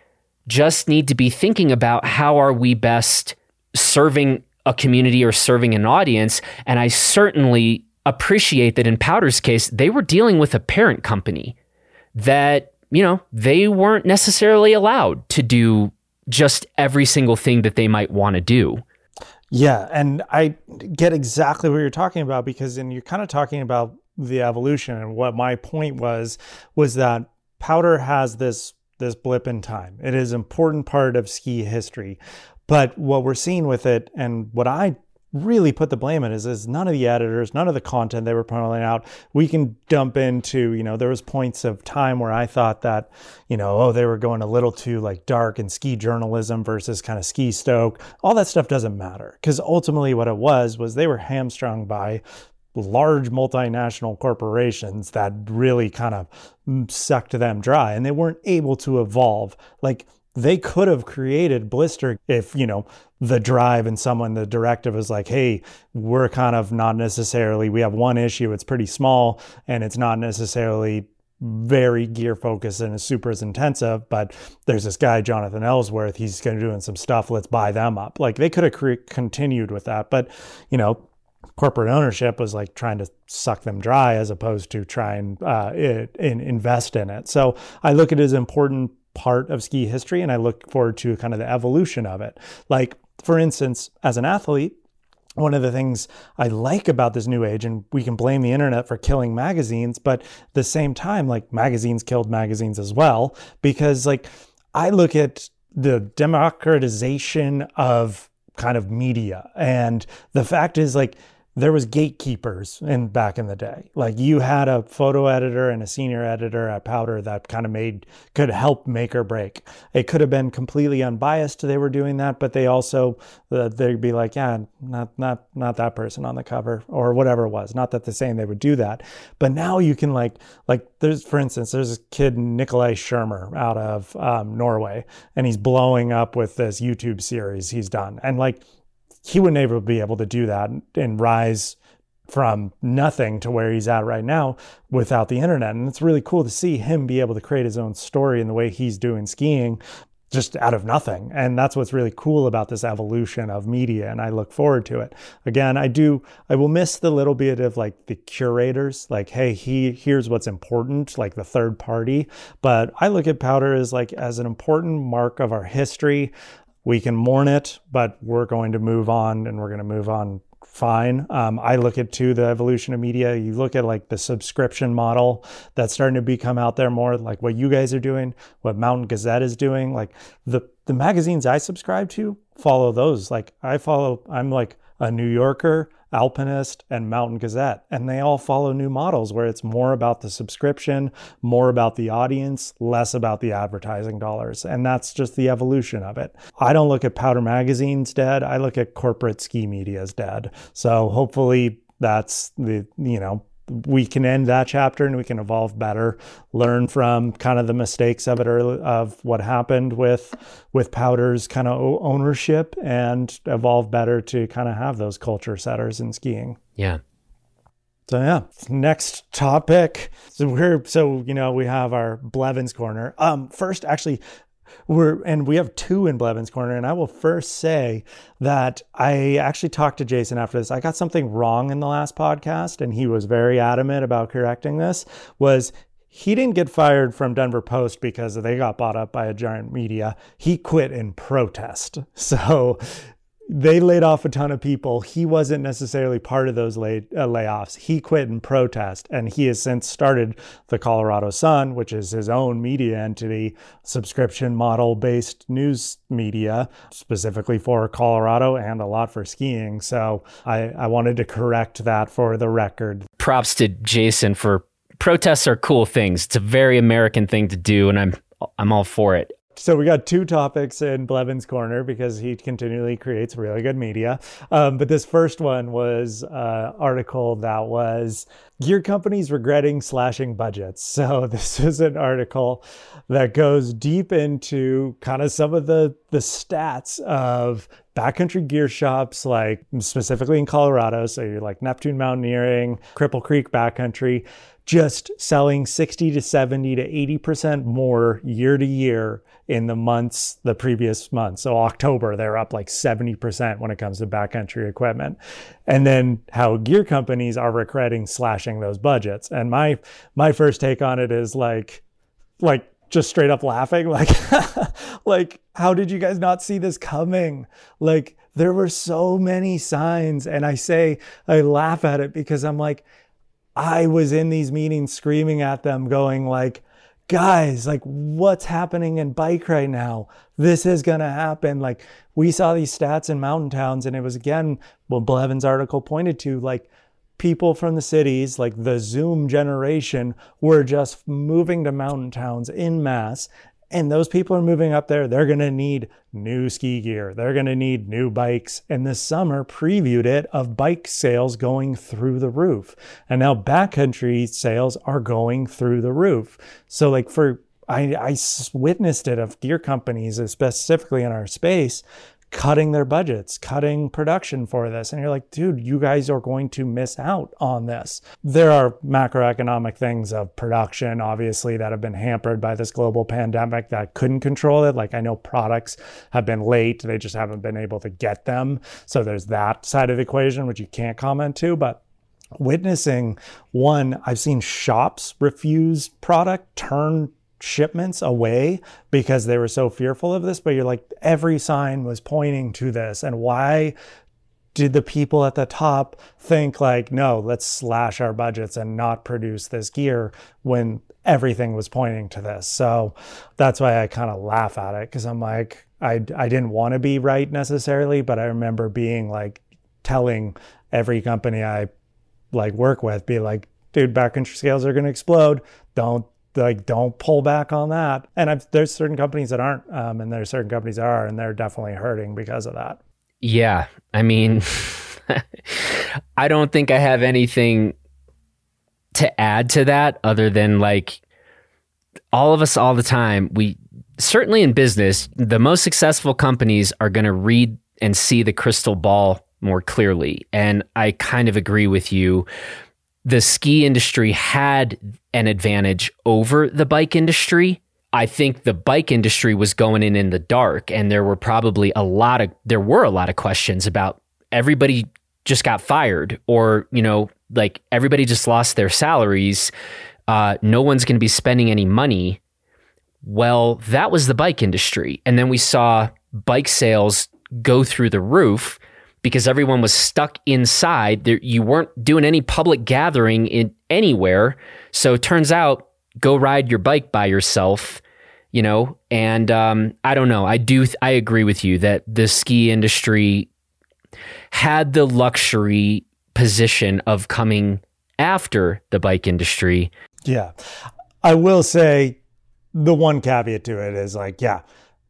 A: just need to be thinking about how are we best serving a community or serving an audience. And I certainly appreciate that in Powder's case, they were dealing with a parent company that, you know, they weren't necessarily allowed to do just every single thing that they might want to do.
B: Yeah, and I get exactly what you're talking about because and you're kind of talking about the evolution and what my point was was that powder has this this blip in time. It is an important part of ski history. But what we're seeing with it and what I really put the blame on is, is none of the editors, none of the content they were putting out. We can dump into, you know, there was points of time where I thought that, you know, oh, they were going a little too like dark and ski journalism versus kind of ski stoke. All that stuff doesn't matter because ultimately what it was was they were hamstrung by large multinational corporations that really kind of mm, sucked them dry and they weren't able to evolve. Like they could have created blister if you know the drive and someone the directive is like hey we're kind of not necessarily we have one issue it's pretty small and it's not necessarily very gear focused and is super intensive but there's this guy jonathan ellsworth he's going to doing some stuff let's buy them up. Like they could have cre- continued with that but you know corporate ownership was like trying to suck them dry as opposed to try uh, it, in, invest in it. So i look at it as important part of ski history and I look forward to kind of the evolution of it. Like, for instance, as an athlete, one of the things I like about this new age, and we can blame the internet for killing magazines, but at the same time, like magazines killed magazines as well, because like I look at the democratization of kind of media. And the fact is, like, there was gatekeepers in back in the day. Like you had a photo editor and a senior editor at Powder that kind of made could help make or break. It could have been completely unbiased. They were doing that, but they also they'd be like, yeah, not not not that person on the cover or whatever it was. Not that they're saying they would do that, but now you can like like there's for instance there's a kid Nikolai Schirmer out of um, Norway and he's blowing up with this YouTube series he's done and like he would never be able to do that and rise from nothing to where he's at right now without the internet. And it's really cool to see him be able to create his own story in the way he's doing skiing just out of nothing. And that's what's really cool about this evolution of media. And I look forward to it. Again, I do, I will miss the little bit of like the curators, like, hey, he here's what's important, like the third party. But I look at powder as like as an important mark of our history we can mourn it, but we're going to move on and we're going to move on fine. Um, I look at too the evolution of media. You look at like the subscription model that's starting to become out there more, like what you guys are doing, what Mountain Gazette is doing. Like the the magazines I subscribe to follow those. Like I follow, I'm like a New Yorker, Alpinist, and Mountain Gazette. And they all follow new models where it's more about the subscription, more about the audience, less about the advertising dollars. And that's just the evolution of it. I don't look at Powder Magazine's dead. I look at corporate ski media's dead. So hopefully that's the, you know, we can end that chapter and we can evolve better learn from kind of the mistakes of it early, of what happened with with powder's kind of ownership and evolve better to kind of have those culture setters in skiing.
A: Yeah.
B: So yeah next topic. So we're so you know we have our blevins corner. Um first actually we're and we have two in Blevins Corner. And I will first say that I actually talked to Jason after this. I got something wrong in the last podcast, and he was very adamant about correcting this. Was he didn't get fired from Denver Post because they got bought up by a giant media. He quit in protest. So they laid off a ton of people. He wasn't necessarily part of those lay, uh, layoffs. He quit in protest, and he has since started the Colorado Sun, which is his own media entity, subscription model based news media, specifically for Colorado and a lot for skiing. So I, I wanted to correct that for the record.
A: Props to Jason for protests are cool things. It's a very American thing to do, and I'm I'm all for it
B: so we got two topics in Blevins Corner because he continually creates really good media. Um, but this first one was an uh, article that was gear companies regretting slashing budgets. So this is an article that goes deep into kind of some of the the stats of backcountry gear shops, like specifically in Colorado. So you're like Neptune Mountaineering, Cripple Creek Backcountry just selling 60 to 70 to 80% more year to year in the months, the previous month. So October, they're up like 70% when it comes to backcountry equipment. And then how gear companies are regretting slashing those budgets. And my my first take on it is like like just straight up laughing like like how did you guys not see this coming? Like there were so many signs and I say I laugh at it because I'm like I was in these meetings screaming at them, going like, guys, like what's happening in bike right now? This is going to happen. Like we saw these stats in mountain towns and it was again, what Blevins article pointed to, like people from the cities, like the Zoom generation were just moving to mountain towns in mass and those people are moving up there. They're going to need new ski gear. They're going to need new bikes. And this summer previewed it of bike sales going through the roof. And now backcountry sales are going through the roof. So, like, for I, I witnessed it of gear companies, uh, specifically in our space, cutting their budgets, cutting production for this. And you're like, dude, you guys are going to miss out on this. There are macroeconomic things of production, obviously, that have been hampered by this global pandemic that couldn't control it. Like I know products have been late, they just haven't been able to get them. So there's that side of the equation, which you can't comment to. But witnessing one, I've seen shops refuse product, turn shipments away because they were so fearful of this, but you're like, every sign was pointing to this. And why did the people at the top think like, no, let's slash our budgets and not produce this gear when everything was pointing to this? So that's why I kind of laugh at it because I'm like, I, I didn't want to be right necessarily, but I remember being like telling every company I like work with, be like, dude, backcountry scales are going to explode. Don't like don't pull back on that. And I've, there's certain companies that aren't, um, and there's certain companies that are, and they're definitely hurting because of that.
A: Yeah, I mean, I don't think I have anything to add to that other than like all of us all the time. We certainly in business, the most successful companies are going to read and see the crystal ball more clearly. And I kind of agree with you the ski industry had an advantage over the bike industry. I think the bike industry was going in in the dark, and there were probably a lot of there were a lot of questions about everybody just got fired, or you know, like everybody just lost their salaries. Uh, no one's going to be spending any money. Well, that was the bike industry, and then we saw bike sales go through the roof because everyone was stuck inside. There, you weren't doing any public gathering in anywhere. So it turns out, go ride your bike by yourself, you know. And um, I don't know. I do. I agree with you that the ski industry had the luxury position of coming after the bike industry.
B: Yeah. I will say the one caveat to it is like, yeah,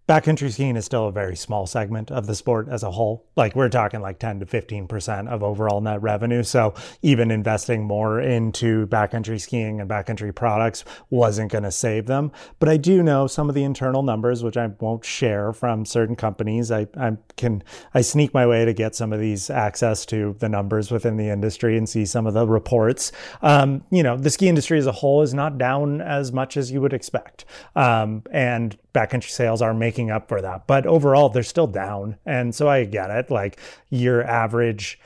B: backcountry skiing is still a very small segment of the sport as a whole. Like we're talking like 10 to 15% of overall net revenue. So even investing more into backcountry skiing and backcountry products wasn't going to save them. But I do know some of the internal numbers, which I won't share from certain companies. I, I can, I sneak my way to get some of these access to the numbers within the industry and see some of the reports. Um, you know, the ski industry as a whole is not down as much as you would expect. Um, and backcountry sales are making up for that. But overall, they're still down. And so I get it. Like your average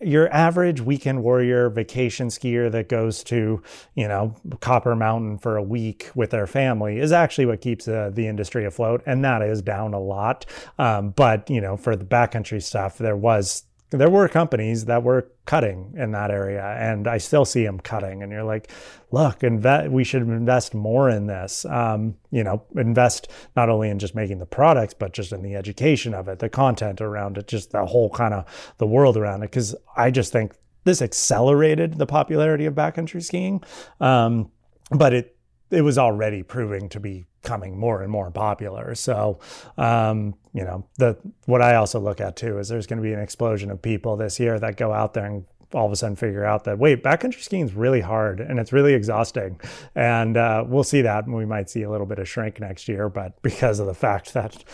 B: your average weekend warrior vacation skier that goes to you know copper mountain for a week with their family is actually what keeps uh, the industry afloat and that is down a lot um, but you know for the backcountry stuff there was there were companies that were cutting in that area and i still see them cutting and you're like look invest we should invest more in this. Um, you know invest not only in just making the products but just in the education of it the content around it just the whole kind of the world around it because i just think this accelerated the popularity of backcountry skiing. Um, but it it was already proving to be becoming more and more popular. So, um, you know, the what I also look at too is there's going to be an explosion of people this year that go out there and all of a sudden figure out that wait, backcountry skiing is really hard and it's really exhausting, and uh, we'll see that. We might see a little bit of shrink next year, but because of the fact that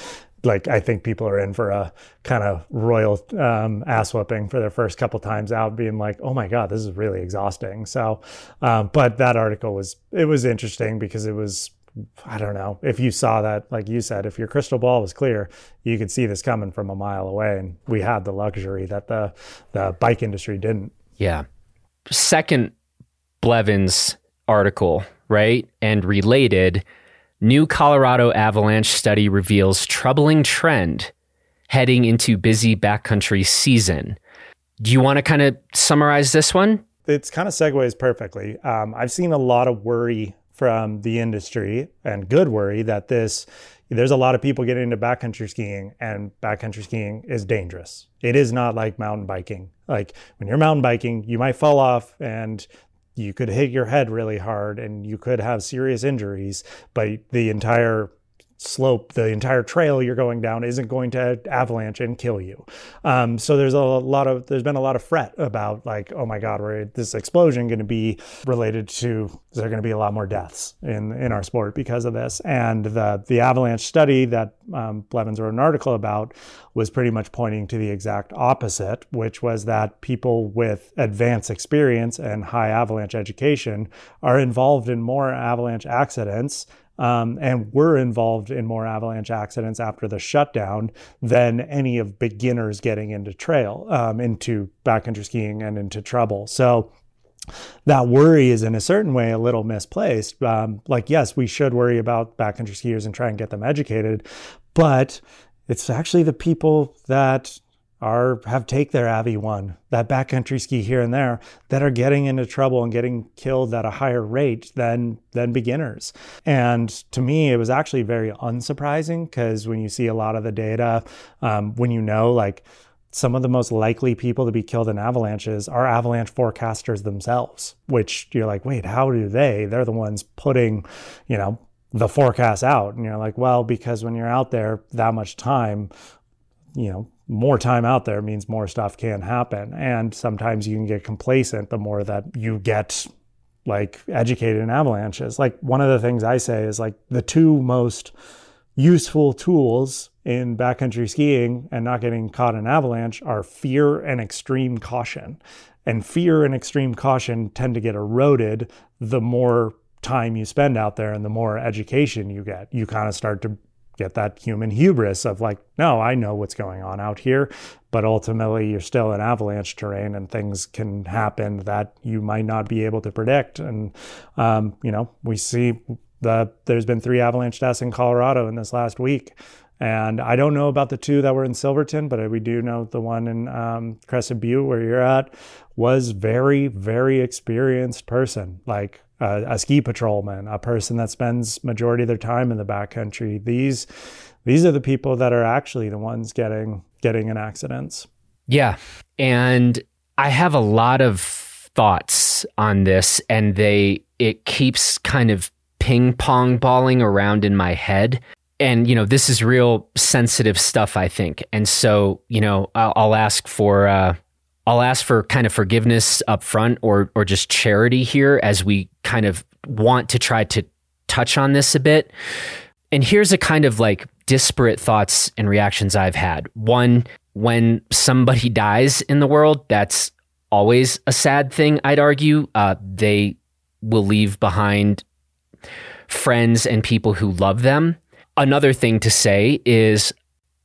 B: like I think people are in for a kind of royal um, ass whooping for their first couple times out, being like, "Oh my god, this is really exhausting." So, um, but that article was it was interesting because it was I don't know if you saw that, like you said, if your crystal ball was clear, you could see this coming from a mile away, and we had the luxury that the the bike industry didn't.
A: Yeah. Second, Blevins article, right, and related New Colorado avalanche study reveals troubling trend heading into busy backcountry season. Do you want to kind of summarize this one?
B: It's kind of segues perfectly. Um, I've seen a lot of worry from the industry and good worry that this there's a lot of people getting into backcountry skiing and backcountry skiing is dangerous. It is not like mountain biking. Like when you're mountain biking, you might fall off and you could hit your head really hard and you could have serious injuries, but the entire slope, the entire trail you're going down isn't going to avalanche and kill you. Um, so there's a lot of there's been a lot of fret about like, oh my God, where this explosion going to be related to? Is there going to be a lot more deaths in in our sport because of this? And the the avalanche study that um, Blevins wrote an article about was pretty much pointing to the exact opposite, which was that people with advanced experience and high avalanche education are involved in more avalanche accidents um, and were involved in more avalanche accidents after the shutdown than any of beginners getting into trail, um, into backcountry skiing and into trouble. So that worry is in a certain way a little misplaced. Um, like, yes, we should worry about backcountry skiers and try and get them educated, but it's actually the people that are have take their Avi one, that backcountry ski here and there, that are getting into trouble and getting killed at a higher rate than than beginners. And to me, it was actually very unsurprising because when you see a lot of the data, um, when you know like some of the most likely people to be killed in avalanches are avalanche forecasters themselves, which you're like, wait, how do they? They're the ones putting, you know, the forecast out. And you're like, well, because when you're out there that much time, you know, more time out there means more stuff can happen. And sometimes you can get complacent the more that you get like educated in avalanches. Like one of the things I say is like the two most useful tools in backcountry skiing and not getting caught in avalanche are fear and extreme caution. And fear and extreme caution tend to get eroded the more time you spend out there and the more education you get. You kind of start to get that human hubris of like, no, I know what's going on out here. But ultimately, you're still in avalanche terrain and things can happen that you might not be able to predict. And, um, you know, we see the there's been three avalanche deaths in Colorado in this last week. And I don't know about the two that were in Silverton, but we do know the one in um, Crested Butte where you're at was very, very experienced person. Like a, a ski patrolman, a person that spends majority of their time in the backcountry. These these are the people that are actually the ones getting getting in accidents.
A: Yeah. And I have a lot of thoughts on this and they it keeps kind of ping pong balling around in my head. And you know, this is real sensitive stuff, I think. And so, you know, I'll, I'll ask for uh, I'll ask for kind of forgiveness up front or or just charity here as we kind of want to try to touch on this a bit. And here's a kind of like disparate thoughts and reactions I've had. One, when somebody dies in the world, that's always a sad thing, I'd argue. Uh, they will leave behind friends and people who love them. Another thing to say is,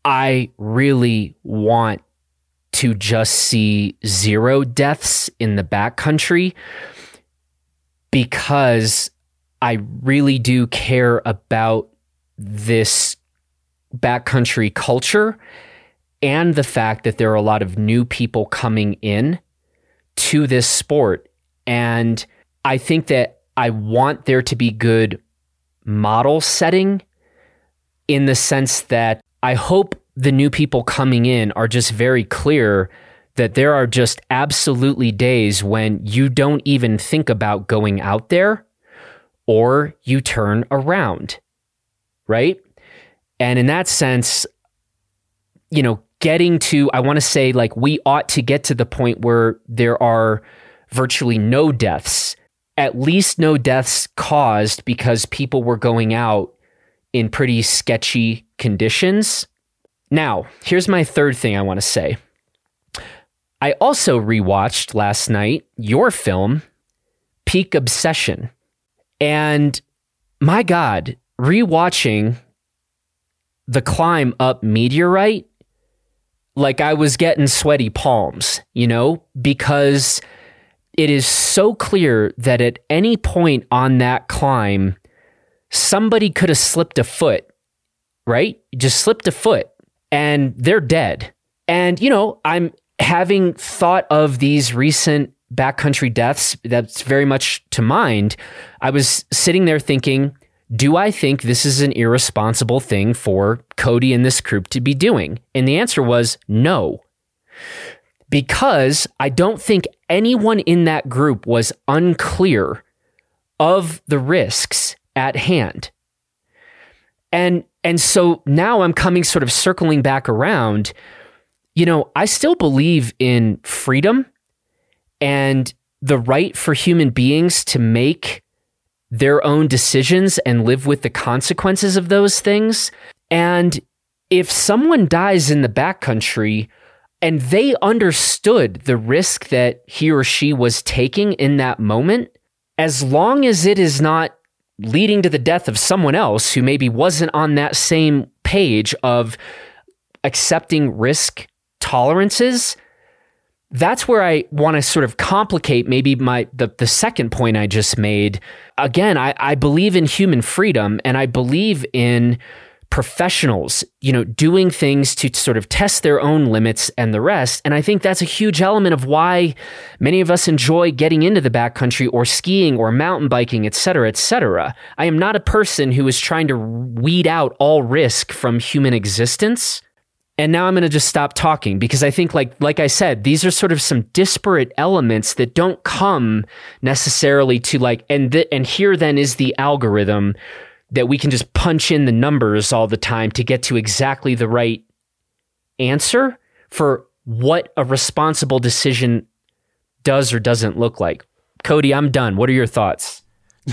A: I really want to just see zero deaths in the backcountry because I really do care about this backcountry culture and the fact that there are a lot of new people coming in to this sport. And I think that I want there to be good model setting in the sense that I hope the new people coming in are just very clear that there are just absolutely days when you don't even think about going out there or you turn around, right? And in that sense, you know, getting to, I want to say, like, we ought to get to the point where there are virtually no deaths, at least no deaths caused because people were going out in pretty sketchy conditions. Now, here's my third thing I want to say. I also rewatched last night your film, Peak Obsession. And my God, rewatching the climb up Meteorite, like I was getting sweaty palms, you know, because it is so clear that at any point on that climb, somebody could have slipped a foot, right? Just slipped a foot and they're dead. And, you know, I'm having thought of these recent backcountry deaths that's very much to mind. I was sitting there thinking, do I think this is an irresponsible thing for Cody and this group to be doing? And the answer was no. Because I don't think anyone in that group was unclear of the risks at hand. And and so now I'm coming sort of circling back around. You know, I still believe in freedom and the right for human beings to make their own decisions and live with the consequences of those things. And if someone dies in the backcountry and they understood the risk that he or she was taking in that moment, as long as it is not leading to the death of someone else who maybe wasn't on that same page of accepting risk tolerances, that's where I want to sort of complicate maybe my the, the second point I just made. Again, I, I believe in human freedom and I believe in professionals, you know, doing things to sort of test their own limits and the rest. And I think that's a huge element of why many of us enjoy getting into the backcountry or skiing or mountain biking, et cetera, et cetera. I am not a person who is trying to weed out all risk from human existence. And now I'm going to just stop talking because I think like like I said these are sort of some disparate elements that don't come necessarily to like and th- and here then is the algorithm that we can just punch in the numbers all the time to get to exactly the right answer for what a responsible decision does or doesn't look like. Cody, I'm done. What are your thoughts?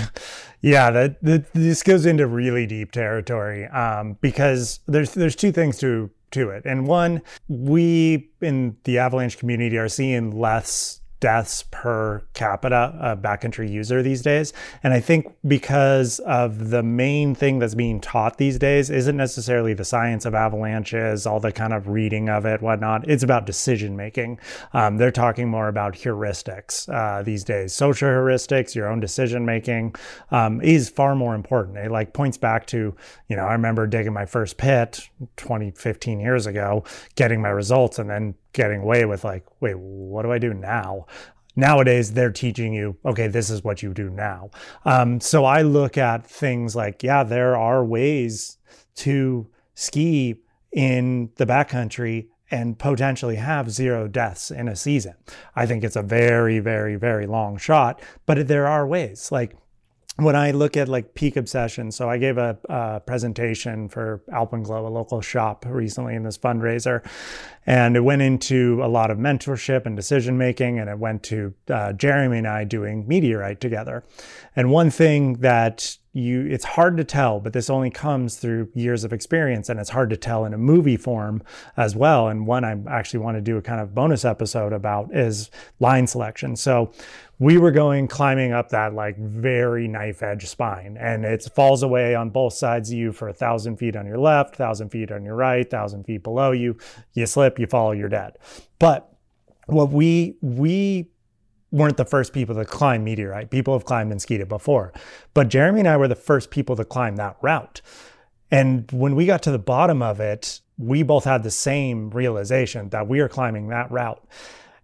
B: Yeah, that, that, this goes into really deep territory um, because there's there's two things to to it. And one, we in the Avalanche community are seeing less deaths per capita uh, backcountry user these days. And I think because of the main thing that's being taught these days isn't necessarily the science of avalanches, all the kind of reading of it, whatnot. It's about decision making. Um, they're talking more about heuristics uh, these days. Social heuristics, your own decision making um, is far more important. It like points back to, you know, I remember digging my first pit 20, 15 years ago, getting my results and then getting away with like, wait, what do I do now? Nowadays, they're teaching you, okay, this is what you do now. Um, so I look at things like, yeah, there are ways to ski in the backcountry and potentially have zero deaths in a season. I think it's a very, very, very long shot, but there are ways. Like when I look at like peak obsession, so I gave a, presentation for Alpenglow, a local shop, recently in this fundraiser, and it went into a lot of mentorship and decision making, and it went to uh, Jeremy and I doing Meteorite together. And one thing that you it's hard to tell but this only comes through years of experience and it's hard to tell in a movie form as well. And one i actually want to do a kind of bonus episode about is line selection. So we were going climbing up that like very knife edge spine and it falls away on both sides of you for a thousand feet on your left thousand feet on your right thousand feet below you. You slip you fall you're dead. But what we we weren't the first people to climb meteorite. People have climbed and skied it before. But Jeremy and I were the first people to climb that route. And when we got to the bottom of it, we both had the same realization that we are climbing that route.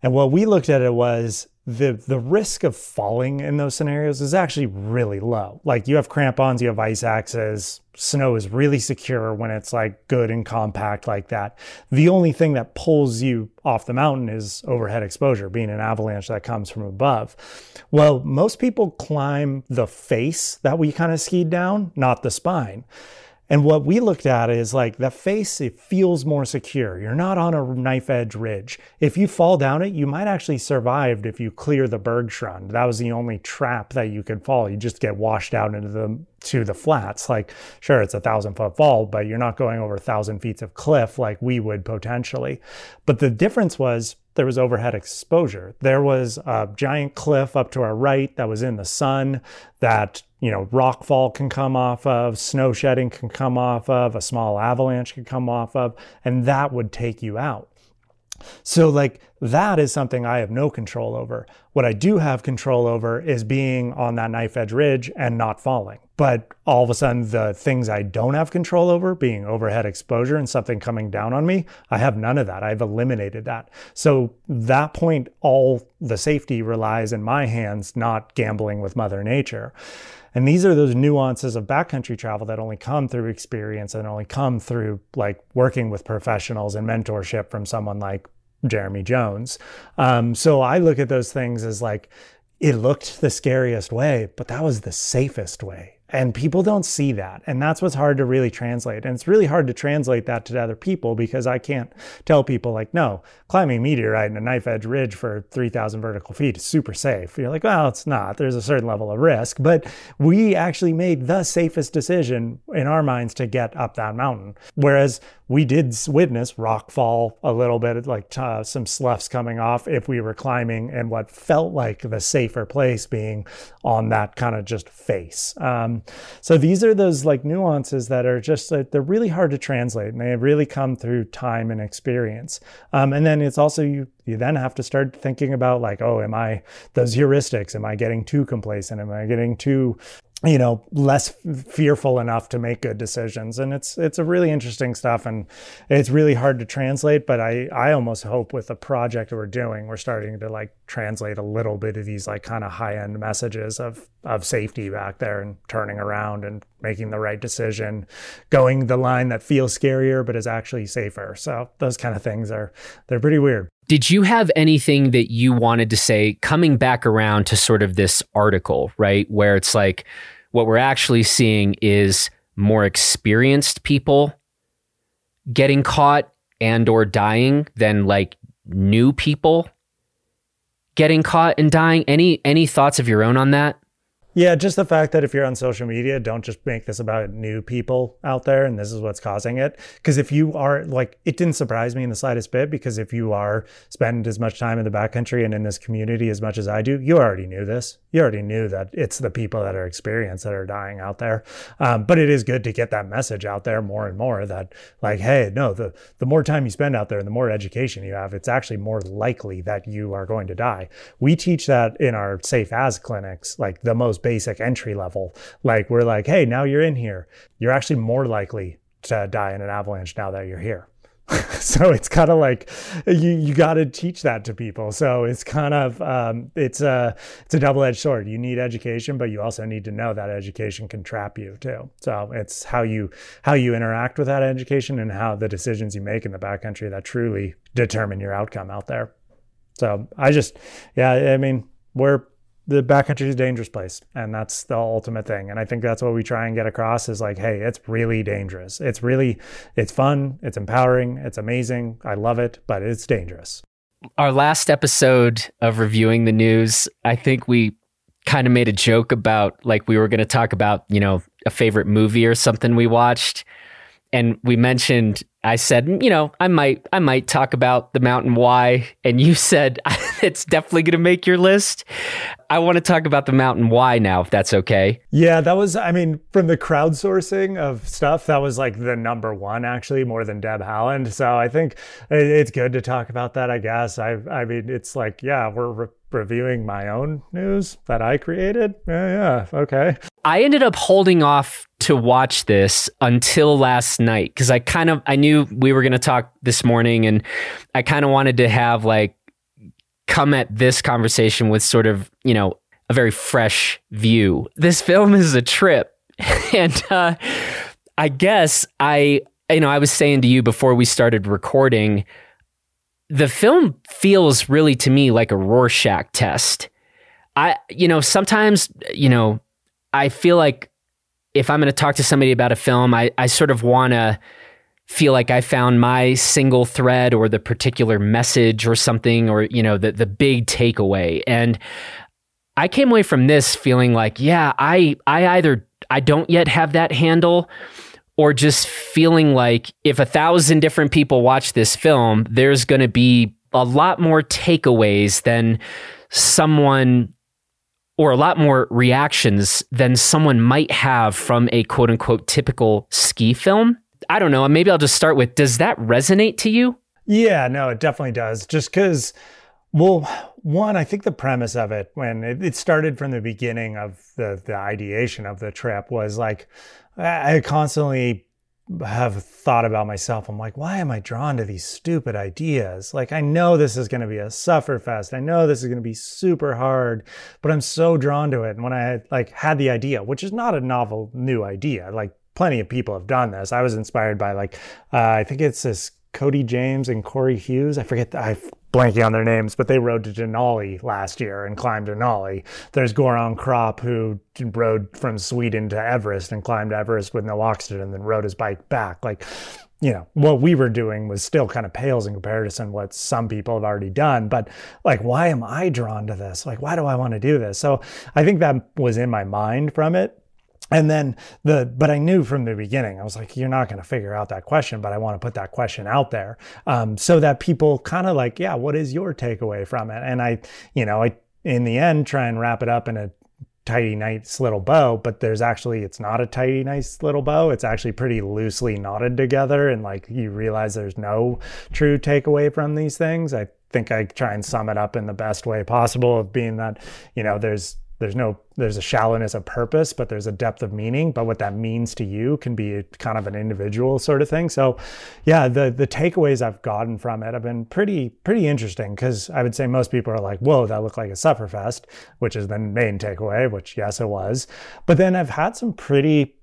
B: And what we looked at it was the the risk of falling in those scenarios is actually really low. Like you have crampons, you have ice axes, snow is really secure when it's like good and compact like that. The only thing that pulls you off the mountain is overhead exposure, being an avalanche that comes from above. Well, most people climb the face that we kind of skied down, not the spine. And what we looked at is like the face, it feels more secure. You're not on a knife edge ridge. If you fall down it, you might actually survive if you clear the bergschrund. That was the only trap that you could fall. You just get washed out into the to the flats. Like, sure, it's a thousand foot fall, but you're not going over a thousand feet of cliff like we would potentially. But the difference was there was overhead exposure. There was a giant cliff up to our right that was in the sun that, you know, rockfall can come off of, snow shedding can come off of, a small avalanche can come off of, and that would take you out. So, like, that is something I have no control over. What I do have control over is being on that knife edge ridge and not falling. But all of a sudden, the things I don't have control over, being overhead exposure and something coming down on me, I have none of that. I've eliminated that. So, that point, all the safety relies in my hands, not gambling with Mother Nature. And these are those nuances of backcountry travel that only come through experience and only come through like working with professionals and mentorship from someone like Jeremy Jones. Um, so I look at those things as like, it looked the scariest way, but that was the safest way. And people don't see that. And that's what's hard to really translate. And it's really hard to translate that to other people because I can't tell people, like, no, climbing meteorite in a knife edge ridge for 3,000 vertical feet is super safe. You're like, well, it's not. There's a certain level of risk. But we actually made the safest decision in our minds to get up that mountain. Whereas we did witness rock fall a little bit, like uh, some sloughs coming off if we were climbing, and what felt like the safer place being on that kind of just face. Um, so these are those like nuances that are just they're really hard to translate, and they really come through time and experience. Um, and then it's also you you then have to start thinking about like, oh, am I those heuristics? Am I getting too complacent? Am I getting too you know less fearful enough to make good decisions. And it's it's a really interesting stuff and it's really hard to translate but i i almost hope with the project we're doing we're starting to like translate a little bit of these like kind of high end messages of of safety back there and turning around and making the right decision going the line that feels scarier but is actually safer so those kind of things are they're pretty weird
A: did you have anything that you wanted to say coming back around to sort of this article, right? Where it's like what we're actually seeing is more experienced people getting caught and or dying than like new people getting caught and dying. Any any thoughts of your own on that?
B: Yeah, just the fact that if you're on social media, don't just make this about new people out there and this is what's causing it. Because if you are like, it didn't surprise me in the slightest bit because if you are spend as much time in the backcountry and in this community as much as I do, you already knew this. You already knew that it's the people that are experienced that are dying out there. Um, but it is good to get that message out there more and more that like, hey, no, the the more time you spend out there and the more education you have, it's actually more likely that you are going to die. We teach that in our safe as clinics, like the most basic entry level. Like we're like, hey, now you're in here. You're actually more likely to die in an avalanche now that you're here. so it's kind of like you you got to teach that to people. So it's kind of um, it's a it's a double edged sword. You need education, but you also need to know that education can trap you too. So it's how you how you interact with that education and how the decisions you make in the backcountry that truly determine your outcome out there. So I just yeah, I mean we're the backcountry is a dangerous place and that's the ultimate thing. And i think that's what we try and get across is like hey it's really dangerous. It's really it's fun it's empowering it's amazing. I love it but it's dangerous.
A: Our last episode of reviewing the news i think we kind of made a joke about like we were going to talk about you know a favorite movie or something we watched. And we mentioned I said, you know, I might I might talk about the mountain why and you said it's definitely going to make your list. I want to talk about the mountain why now if that's okay.
B: Yeah, that was I mean from the crowdsourcing of stuff that was like the number 1 actually more than Deb Haaland. So I think it's good to talk about that I guess. I I mean it's like yeah, we're re- reviewing my own news that I created. Yeah, yeah, okay.
A: I ended up holding off to watch this until last night because I kind of I knew we were going to talk this morning and I kind of wanted to have like come at this conversation with sort of, you know, a very fresh view. This film is a trip. and uh, I guess I you know, I was saying to you before we started recording the film feels really to me like a Rorschach test. I you know, sometimes, you know, I feel like if I'm going to talk to somebody about a film, I, I sort of want to feel like I found my single thread or the particular message or something, or, you know, the, the big takeaway. And I came away from this feeling like, yeah, I, I either, I don't yet have that handle or just feeling like if a thousand different people watch this film, there's going to be a lot more takeaways than someone or a lot more reactions than someone might have from a quote unquote typical ski film. I don't know. Maybe I'll just start with Does that resonate to you?
B: Yeah, no, it definitely does. Just because, well, one, I think the premise of it, when it, it started from the beginning of the, the ideation of the trip, was like, I constantly have thought about myself. I'm like, why am I drawn to these stupid ideas? Like, I know this is going to be a sufferfest. I know this is going to be super hard, but I'm so drawn to it. And when I had, like had the idea, which is not a novel new idea, like plenty of people have done this. I was inspired by like, uh, I think it's this Cody James and Corey Hughes. I forget, I blanking on their names, but they rode to Denali last year and climbed Denali. There's Goran Kropp who rode from Sweden to Everest and climbed Everest with no oxygen and then rode his bike back. Like, you know, what we were doing was still kind of pales in comparison to what some people have already done. But like, why am I drawn to this? Like, why do I want to do this? So I think that was in my mind from it and then the but i knew from the beginning i was like you're not going to figure out that question but i want to put that question out there um, so that people kind of like yeah what is your takeaway from it? And i you know i in the end try and wrap it up in a tidy nice little bow but there's actually it's not a tidy nice little bow. It's actually pretty loosely knotted together and like you realize there's no true takeaway from these things. I think i try and sum it up in the best way possible of being that you know there's there's no there's a shallowness of purpose but there's a depth of meaning. But what that means to you can be kind of an individual sort of thing. So yeah the the takeaways i've gotten from it have been pretty pretty interesting. Because i would say most people are like whoa that looked like a sufferfest which is the main takeaway which yes it was. But then i've had some pretty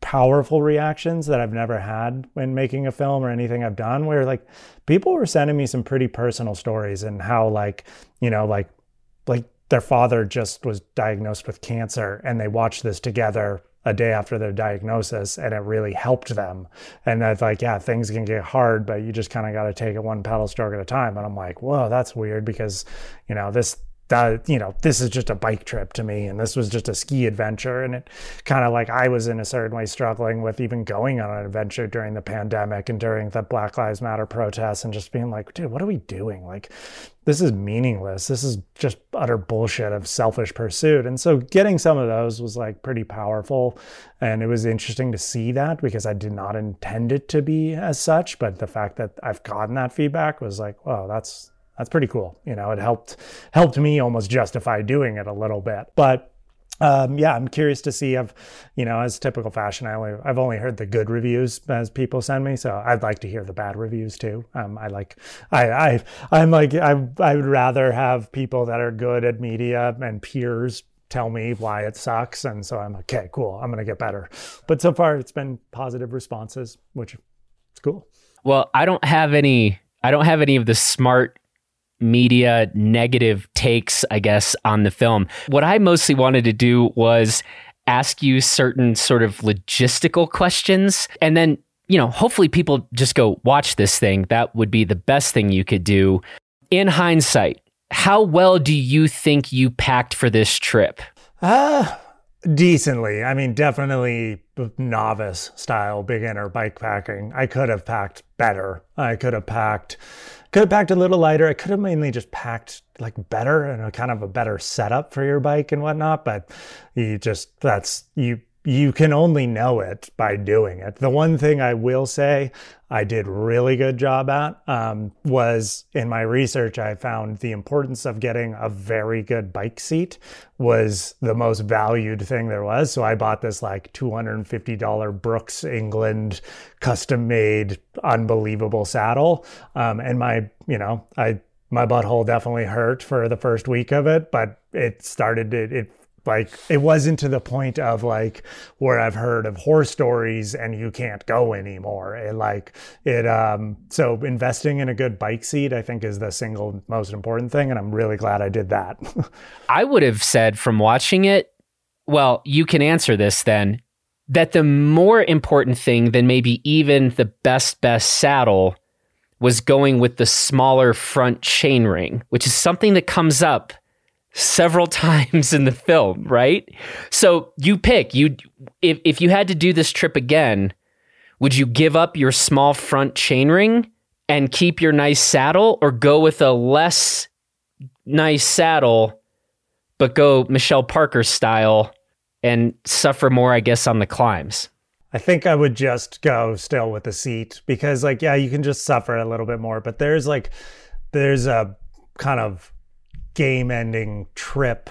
B: powerful reactions that I've never had when making a film or anything I've done where like people were sending me some pretty personal stories and how like you know like like their father just was diagnosed with cancer and they watched this together a day after their diagnosis and it really helped them. And that's like yeah things can get hard but you just kind of got to take it one pedal stroke at a time. And i'm like whoa that's weird because you know this that you know this is just a bike trip to me and this was just a ski adventure and it kind of like i was in a certain way struggling with even going on an adventure during the pandemic and during the black lives matter protests and just being like dude what are we doing? Like this is meaningless. This is just utter bullshit of selfish pursuit. And so getting some of those was like pretty powerful and it was interesting to see that because i did not intend it to be as such but the fact that i've gotten that feedback was like wow that's that's pretty cool. You know, it helped helped me almost justify doing it a little bit. But um, yeah, I'm curious to see. I've, you know, as typical fashion, I only I've only heard the good reviews as people send me, so I'd like to hear the bad reviews too. Um, I like, I, I, I'm like, I, I would rather have people that are good at media and peers tell me why it sucks, and so I'm like, okay, cool, I'm gonna get better. But so far, it's been positive responses, which is cool.
A: Well, I don't have any. I don't have any of the smart media negative takes, I guess, on the film. What I mostly wanted to do was ask you certain sort of logistical questions and then you know, hopefully people just go watch this thing. That would be the best thing you could do. In hindsight, how well do you think you packed for this trip?
B: Uh, decently. I mean, definitely novice style beginner bike packing. I could have packed better. I could have packed could have packed a little lighter. I could have mainly just packed like better and a kind of a better setup for your bike and whatnot. But you just that's you you can only know it by doing it. The one thing I will say I did really good job at um, was in my research, I found the importance of getting a very good bike seat was the most valued thing there was. So I bought this like $250 Brooks England custom made, unbelievable saddle. Um, and my, you know, I, my butthole definitely hurt for the first week of it, but it started, it, it like it wasn't to the point of like where I've heard of horror stories and you can't go anymore. It like it um so investing in a good bike seat I think is the single most important thing and I'm really glad I did that.
A: I would have said from watching it, well, you can answer this then, that the more important thing than maybe even the best best saddle was going with the smaller front chainring, which is something that comes up several times in the film, right? So you pick you if if you had to do this trip again, would you give up your small front chainring and keep your nice saddle or go with a less nice saddle but go Michelle Parker style and suffer more I guess on the climbs?
B: I think I would just go still with the seat because like yeah, you can just suffer a little bit more, but there's like there's a kind of game ending trip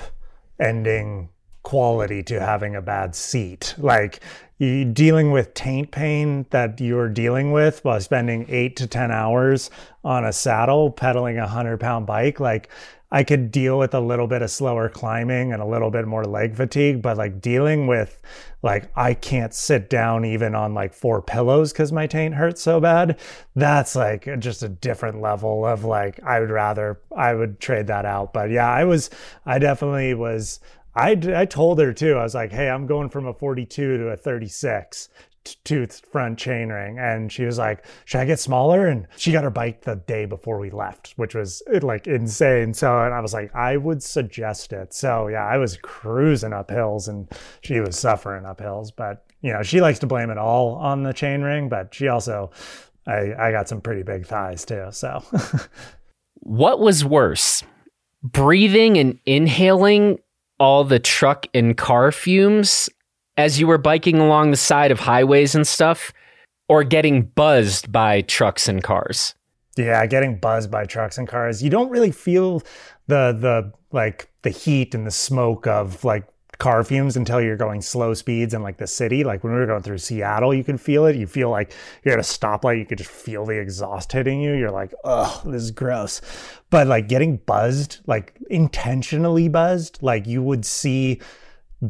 B: ending quality to having a bad seat. Like dealing with taint pain that you're dealing with while spending eight to 10 hours on a saddle pedaling a hundred pound bike. Like I could deal with a little bit of slower climbing and a little bit more leg fatigue, but like dealing with like I can't sit down even on like four pillows because my taint hurts so bad. That's like just a different level of like I would rather I would trade that out. But yeah, I was I definitely was I, I told her too. I was like, hey, I'm going from a 42 to a 36 tooth front chainring and she was like should i get smaller? And she got her bike the day before we left which was like insane. So and i was like i would suggest it. So yeah i was cruising up hills and she was suffering up hills but you know she likes to blame it all on the chainring but she also i i got some pretty big thighs too so.
A: What was worse breathing and inhaling all the truck and car fumes as you were biking along the side of highways and stuff, or getting buzzed by trucks and cars?
B: Yeah, getting buzzed by trucks and cars. You don't really feel the the like the heat and the smoke of like car fumes until you're going slow speeds in like the city. Like when we were going through Seattle, you can feel it. You feel like you're at a stoplight, you could just feel the exhaust hitting you. You're like, oh, this is gross. But like getting buzzed, like intentionally buzzed, like you would see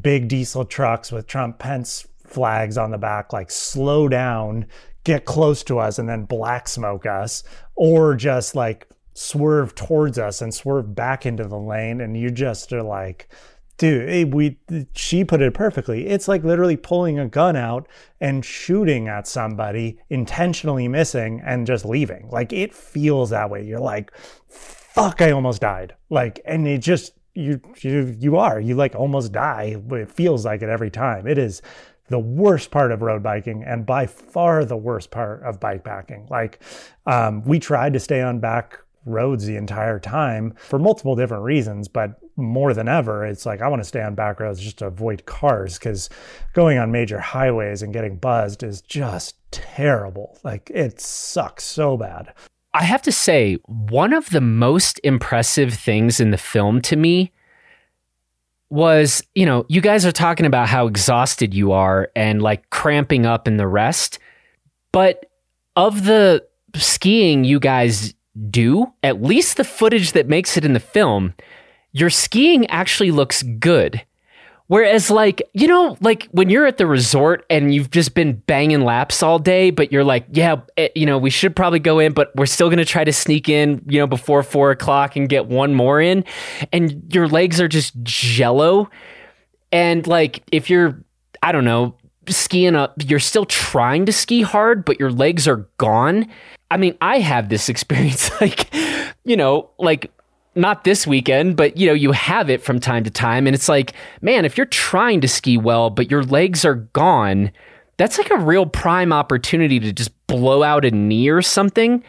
B: big diesel trucks with Trump Pence flags on the back, like slow down, get close to us, and then black smoke us, or just like swerve towards us and swerve back into the lane. And you just are like, dude, we, she put it perfectly. It's like literally pulling a gun out and shooting at somebody, intentionally missing and just leaving. Like it feels that way. You're like, fuck, I almost died. Like, and it just, you you you are. You like almost die it feels like it every time. It is the worst part of road biking and by far the worst part of bike packing. Like um, we tried to stay on back roads the entire time for multiple different reasons but more than ever it's like i want to stay on back roads just to avoid cars because going on major highways and getting buzzed is just terrible. Like it sucks so bad
A: I have to say, one of the most impressive things in the film to me was, you know, you guys are talking about how exhausted you are and like cramping up in the rest. But of the skiing you guys do, at least the footage that makes it in the film, your skiing actually looks good. Whereas, like, you know, like when you're at the resort and you've just been banging laps all day, but you're like, yeah, it, you know, we should probably go in, but we're still going to try to sneak in, you know, before four o'clock and get one more in. And your legs are just jello. And like, if you're, I don't know, skiing up, you're still trying to ski hard, but your legs are gone. I mean, I have this experience, like, you know, like not this weekend, but you know, you have it from time to time. And it's like, man, if you're trying to ski well, but your legs are gone, that's like a real prime opportunity to just blow out a knee or something.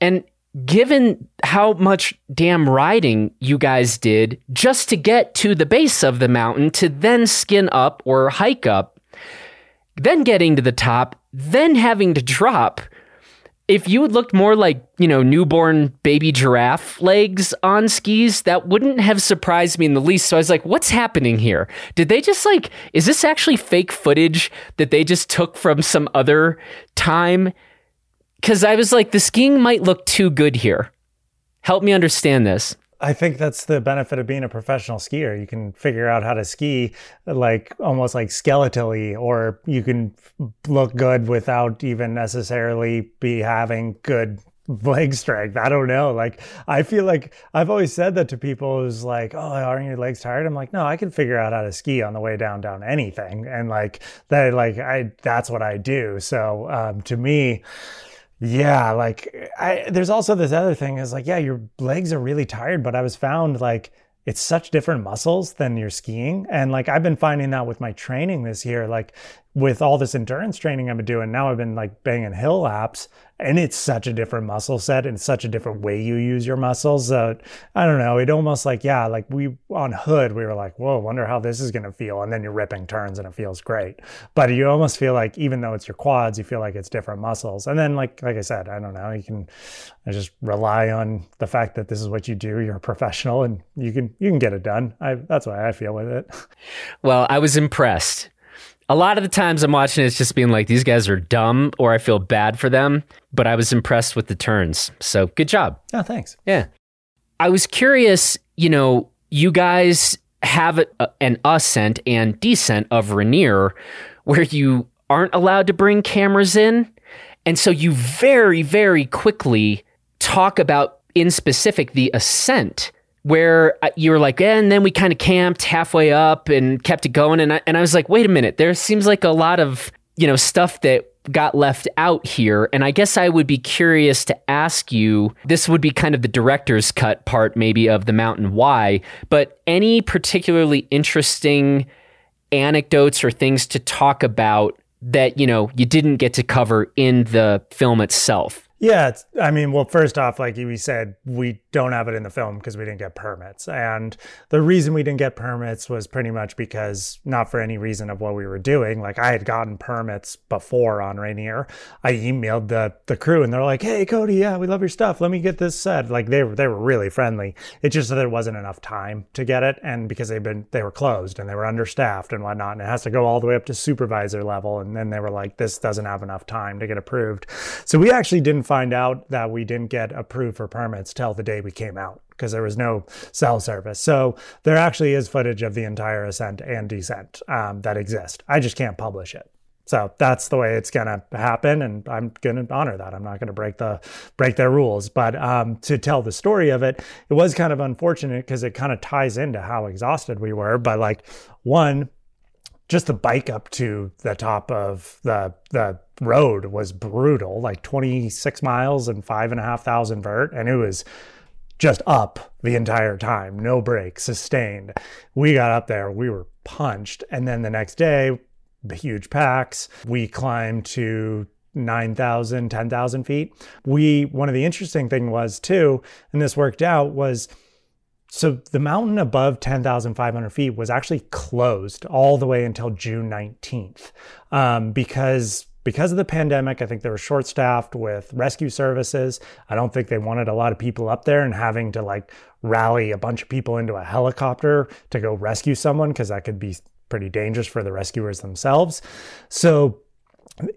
A: And given how much damn riding you guys did just to get to the base of the mountain to then skin up or hike up, then getting to the top, then having to drop if you had looked more like, you know, newborn baby giraffe legs on skis, that wouldn't have surprised me in the least. So I was like, what's happening here? Did they just like, is this actually fake footage that they just took from some other time? Because I was like, the skiing might look too good here. Help me understand this.
B: I think that's the benefit of being a professional skier. You can figure out how to ski like almost like skeletally, or you can look good without even necessarily be having good leg strength. I don't know. Like I feel like I've always said that to people is like, oh, aren't your legs tired? I'm like, no, I can figure out how to ski on the way down down anything, and like that, like I that's what I do. So um, to me yeah, like I there's also this other thing is like yeah, your legs are really tired, but I was found like it's such different muscles than your skiing. And like I've been finding that with my training this year like with all this endurance training I've been doing now I've been like banging hill laps and it's such a different muscle set and such a different way you use your muscles. Uh, I don't know. It almost like yeah, like we on Hood, we were like, whoa, wonder how this is gonna feel, and then you're ripping turns and it feels great. But you almost feel like even though it's your quads, you feel like it's different muscles. And then like like I said, I don't know. You can I just rely on the fact that this is what you do. You're a professional, and you can you can get it done. I that's why I feel with it.
A: Well, I was impressed a lot of the times I'm watching it's just being like these guys are dumb or I feel bad for them, but I was impressed with the turns. So good job.
B: Oh, thanks.
A: Yeah. I was curious, you know, you guys have a, an ascent and descent of Rainier where you aren't allowed to bring cameras in. And so you very, very quickly talk about in specific the ascent where you were like, eh, and then we kind of camped halfway up and kept it going. And I, and I was like, wait a minute, there seems like a lot of, you know, stuff that got left out here. And I guess I would be curious to ask you this would be kind of the director's cut part, maybe, of The Mountain Why, but any particularly interesting anecdotes or things to talk about that, you know, you didn't get to cover in the film itself?
B: Yeah, I mean, well, first off, like we said, we don't have it in the film because we didn't get permits. And the reason we didn't get permits was pretty much because not for any reason of what we were doing. Like I had gotten permits before on Rainier. I emailed the the crew and they're like, "Hey, Cody, yeah, we love your stuff. Let me get this set." Like they were they were really friendly. It just that there wasn't enough time to get it, and because they've been they were closed and they were understaffed and whatnot, and it has to go all the way up to supervisor level. And then they were like, "This doesn't have enough time to get approved." So we actually didn't find out that we didn't get approved for permits till the day we came out because there was no cell service. So there actually is footage of the entire ascent and descent um, that exist. I just can't publish it. So that's the way it's gonna happen, and I'm gonna honor that. I'm not gonna break the break their rules. But um, to tell the story of it, it was kind of unfortunate because it kind of ties into how exhausted we were. But like one, just the bike up to the top of the the road was brutal, like 26 miles and five and a half thousand vert, and it was just up the entire time, no break, sustained. We got up there, we were punched, and then the next day, huge packs. We climbed to 9,000, 10,000 feet. We, one of the interesting thing was too, and this worked out was so the mountain above 10,500 feet was actually closed all the way until June 19th um, because because of the pandemic, I think they were short staffed with rescue services. I don't think they wanted a lot of people up there and having to like rally a bunch of people into a helicopter to go rescue someone because that could be pretty dangerous for the rescuers themselves. So,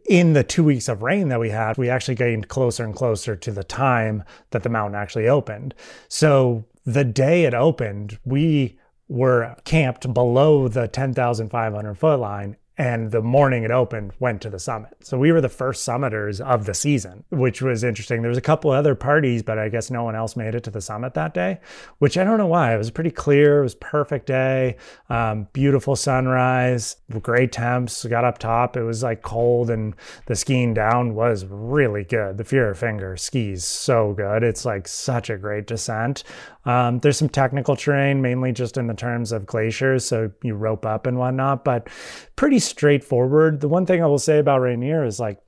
B: in the two weeks of rain that we had, we actually gained closer and closer to the time that the mountain actually opened. So, the day it opened, we were camped below the 10,500 foot line and the morning it opened went to the summit. So we were the first summiters of the season which was interesting. There was a couple other parties but i guess no one else made it to the summit that day which i don't know why. It was pretty clear it was perfect day um, beautiful sunrise great temps got up top. It was like cold and the skiing down was really good. The Fuhrer Finger skis so good. It's like such a great descent um, there's some technical terrain, mainly just in the terms of glaciers, so you rope up and whatnot, but pretty straightforward. The one thing I will say about Rainier is like,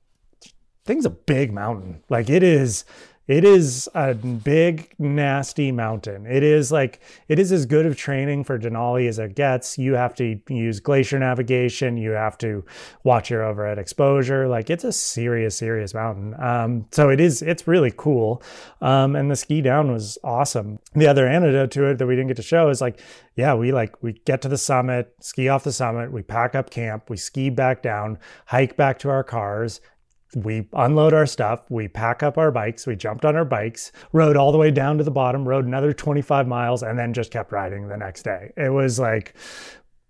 B: thing's a big mountain. Like it is it is a big, nasty mountain. It is like, it is as good of training for Denali as it gets. You have to use glacier navigation. You have to watch your overhead exposure. Like, it's a serious, serious mountain. Um, so it is, it's really cool. Um, and the ski down was awesome. The other antidote to it that we didn't get to show is like, yeah, we like, we get to the summit, ski off the summit, we pack up camp, we ski back down, hike back to our cars, we unload our stuff, we pack up our bikes, we jumped on our bikes, rode all the way down to the bottom, rode another 25 miles, and then just kept riding the next day. It was like,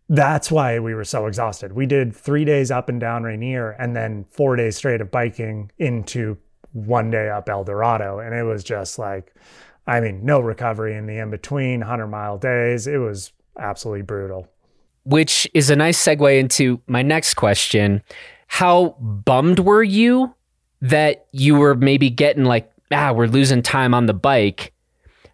B: that's why we were so exhausted. We did three days up and down Rainier and then four days straight of biking into one day up El Dorado. And it was just like, I mean, no recovery in the in between 100 mile days. It was absolutely brutal.
A: Which is a nice segue into my next question how bummed were you that you were maybe getting like, ah, we're losing time on the bike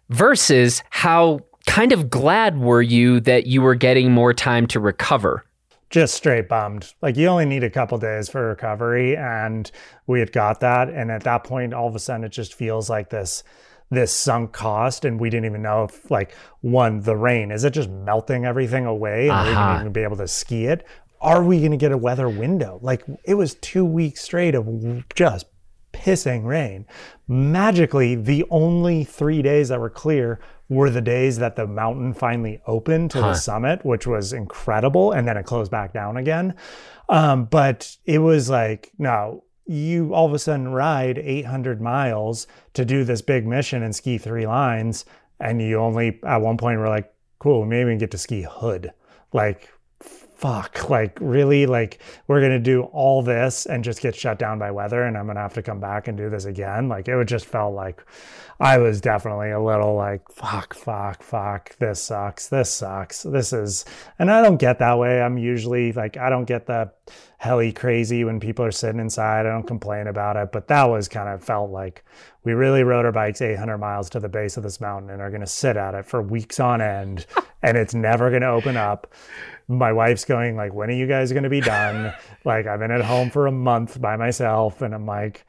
A: versus how kind of glad were you that you were getting more time to recover?
B: Just straight bummed. Like you only need a couple days for recovery and we had got that and at that point all of a sudden it just feels like this this sunk cost and we didn't even know if like one the rain is it just melting everything away and uh-huh. we didn't even be able to ski it are we going to get a weather window? Like it was two weeks straight of just pissing rain. Magically, the only three days that were clear were the days that the mountain finally opened to huh. the summit, which was incredible. And then it closed back down again. Um, but it was like, no, you all of a sudden ride 800 miles to do this big mission and ski three lines. And you only, at one point, were like, cool, maybe we can get to ski hood. Like, fuck, like really, like we're gonna do all this and just get shut down by weather, and I'm gonna have to come back and do this again. Like it would just felt like I was definitely a little like fuck, fuck, fuck. This sucks. This sucks. This is, and I don't get that way. I'm usually like I don't get the helly crazy when people are sitting inside. I don't complain about it, but that was kind of felt like we really rode our bikes 800 miles to the base of this mountain and are going to sit at it for weeks on end and it's never going to open up my wife's going like when are you guys going to be done? Like i've been at home for a month by myself and i'm like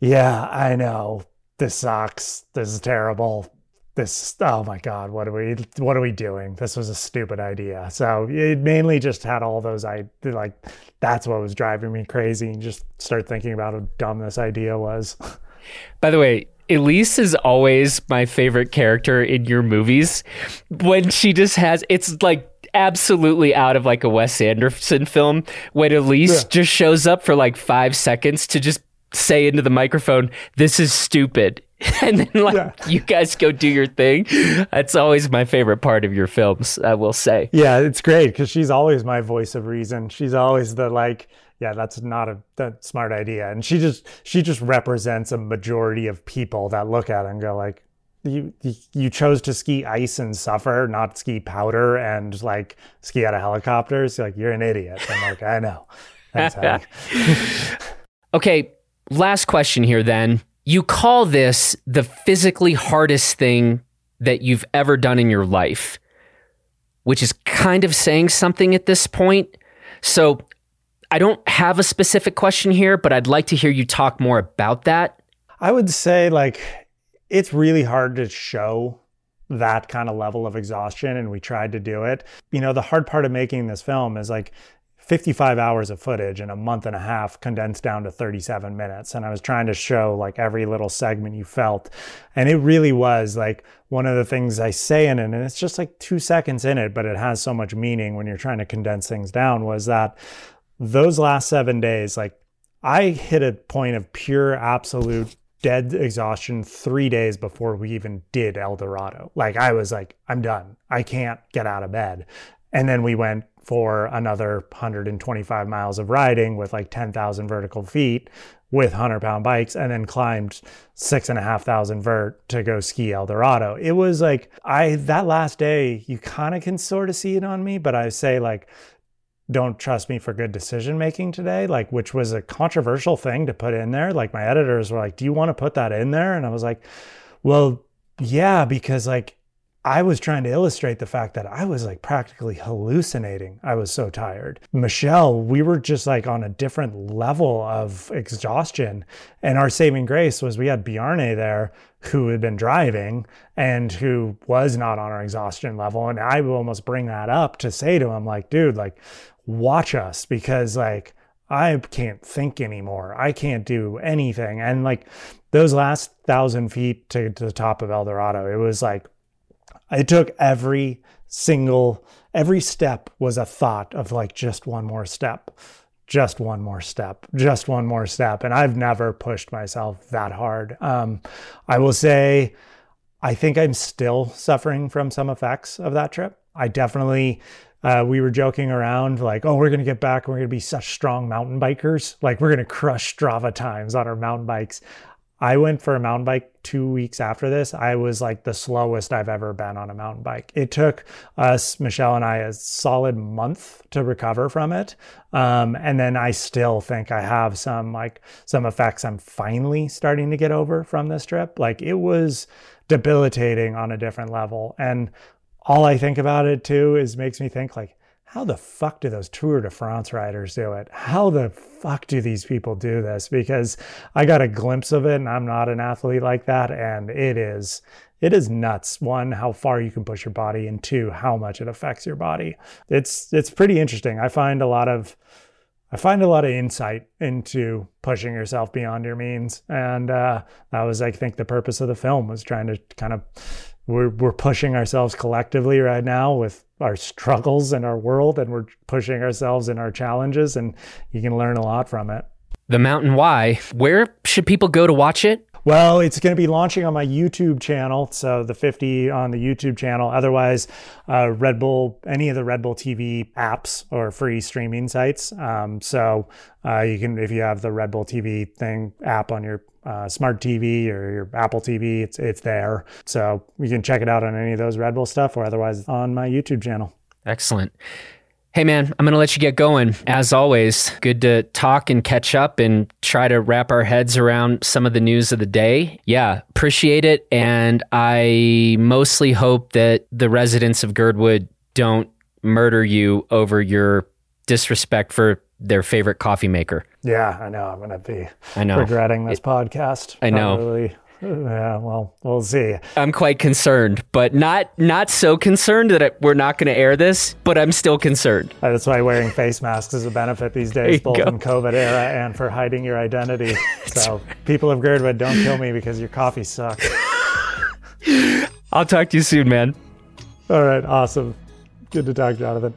B: yeah i know. This sucks. This is terrible. This oh my god what are we what are we doing? This was a stupid idea. So it mainly just had all those i like that's what was driving me crazy and just start thinking about how dumb this idea was.
A: By the way Elise is always my favorite character in your movies. When she just has it's like absolutely out of like a Wes Anderson film when Elise yeah. just shows up for like five seconds to just say into the microphone, "This is stupid," and then like yeah. you guys go do your thing. That's always my favorite part of your films. I will say.
B: Yeah, it's great because she's always my voice of reason. She's always the like. Yeah, that's not a that smart idea, and she just she just represents a majority of people that look at it and go like, you you chose to ski ice and suffer, not ski powder and like ski out of helicopters. Like you're an idiot. I'm like, I know.
A: okay, last question here. Then you call this the physically hardest thing that you've ever done in your life, which is kind of saying something at this point. So I don't have a specific question here, but I'd like to hear you talk more about that.
B: I would say like it's really hard to show that kind of level of exhaustion and we tried to do it. You know, the hard part of making this film is like 55 hours of footage in a month and a half condensed down to 37 minutes. And I was trying to show like every little segment you felt. And it really was like one of the things I say in it, and it's just like two seconds in it, but it has so much meaning when you're trying to condense things down, was that those last seven days, like I hit a point of pure absolute dead exhaustion three days before we even did El Dorado. Like I was like, I'm done. I can't get out of bed. And then we went for another 125 miles of riding with like 10,000 vertical feet with 100 pound bikes and then climbed six and a half thousand vert to go ski El Dorado. It was like, I, that last day, you kind of can sort of see it on me, but I say like, don't trust me for good decision making today, like, which was a controversial thing to put in there. Like, my editors were like, Do you want to put that in there? And I was like, Well, yeah, because like I was trying to illustrate the fact that I was like practically hallucinating. I was so tired. Michelle, we were just like on a different level of exhaustion. And our saving grace was we had Bjarne there who had been driving and who was not on our exhaustion level. And I would almost bring that up to say to him, like, dude, like, watch us because like I can't think anymore. I can't do anything. And like those last thousand feet to, to the top of El Dorado, it was like I took every single, every step was a thought of like just one more step, just one more step, just one more step. And I've never pushed myself that hard. Um, I will say, I think I'm still suffering from some effects of that trip. I definitely uh, we were joking around like, oh, we're going to get back and we're going to be such strong mountain bikers. Like, we're going to crush Strava times on our mountain bikes. I went for a mountain bike two weeks after this. I was like the slowest I've ever been on a mountain bike. It took us, Michelle and I, a solid month to recover from it. Um, and then I still think I have some like some effects I'm finally starting to get over from this trip. Like it was debilitating on a different level. And all I think about it too is makes me think like, how the fuck do those Tour de France riders do it? How the fuck do these people do this? Because I got a glimpse of it and I'm not an athlete like that. And it is, it is nuts. One, how far you can push your body and two, how much it affects your body. It's, it's pretty interesting. I find a lot of, I find a lot of insight into pushing yourself beyond your means. And uh, that was, I think, the purpose of the film was trying to kind of we're we're pushing ourselves collectively right now with our struggles in our world and we're pushing ourselves in our challenges and you can learn a lot from it.
A: The Mountain Why, where should people go to watch it?
B: Well, it's going to be launching on my YouTube channel, so the 50 on the YouTube channel. Otherwise, uh, Red Bull, any of the Red Bull TV apps or free streaming sites. Um, so uh, you can, if you have the Red Bull TV thing app on your uh, smart TV or your Apple TV, it's it's there. So you can check it out on any of those Red Bull stuff, or otherwise on my YouTube channel.
A: Excellent. Hey, man, I'm going to let you get going. As always, good to talk and catch up and try to wrap our heads around some of the news of the day. Yeah, appreciate it. And I mostly hope that the residents of Girdwood don't murder you over your disrespect for their favorite coffee maker.
B: Yeah, I know. I'm going to be
A: I know.
B: regretting this
A: It-
B: podcast.
A: I know.
B: Yeah, well, we'll see.
A: I'm quite concerned, but not not so concerned that it, we're not going to air this, but I'm still concerned.
B: Uh, That's why wearing face masks is a benefit these days, both
A: go.
B: in COVID era and for hiding your identity. so, people of Girdwood, don't kill me because your coffee sucks.
A: I'll talk to you soon, man.
B: All right, awesome. Good to talk, Jonathan.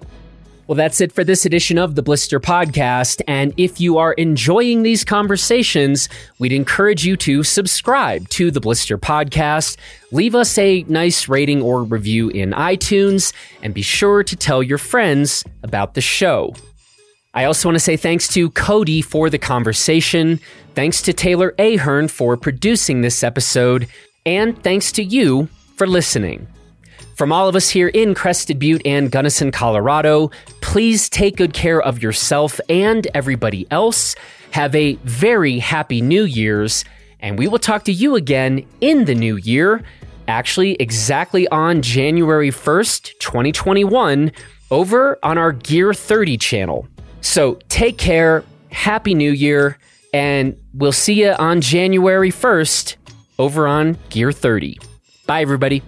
A: Well, that's it for this edition of the Blister Podcast. And if you are enjoying these conversations, we'd encourage you to subscribe to the Blister Podcast, leave us a nice rating or review in iTunes, and be sure to tell your friends about the show. I also want to say thanks to Cody for the conversation, thanks to Taylor Ahern for producing this episode, and thanks to you for listening. From all of us here in Crested Butte and Gunnison, Colorado, please take good care of yourself and everybody else. Have a very happy New Year's, and we will talk to you again in the new year, actually, exactly on January 1st, 2021, over on our Gear 30 channel. So take care, Happy New Year, and we'll see you on January 1st over on Gear 30. Bye, everybody.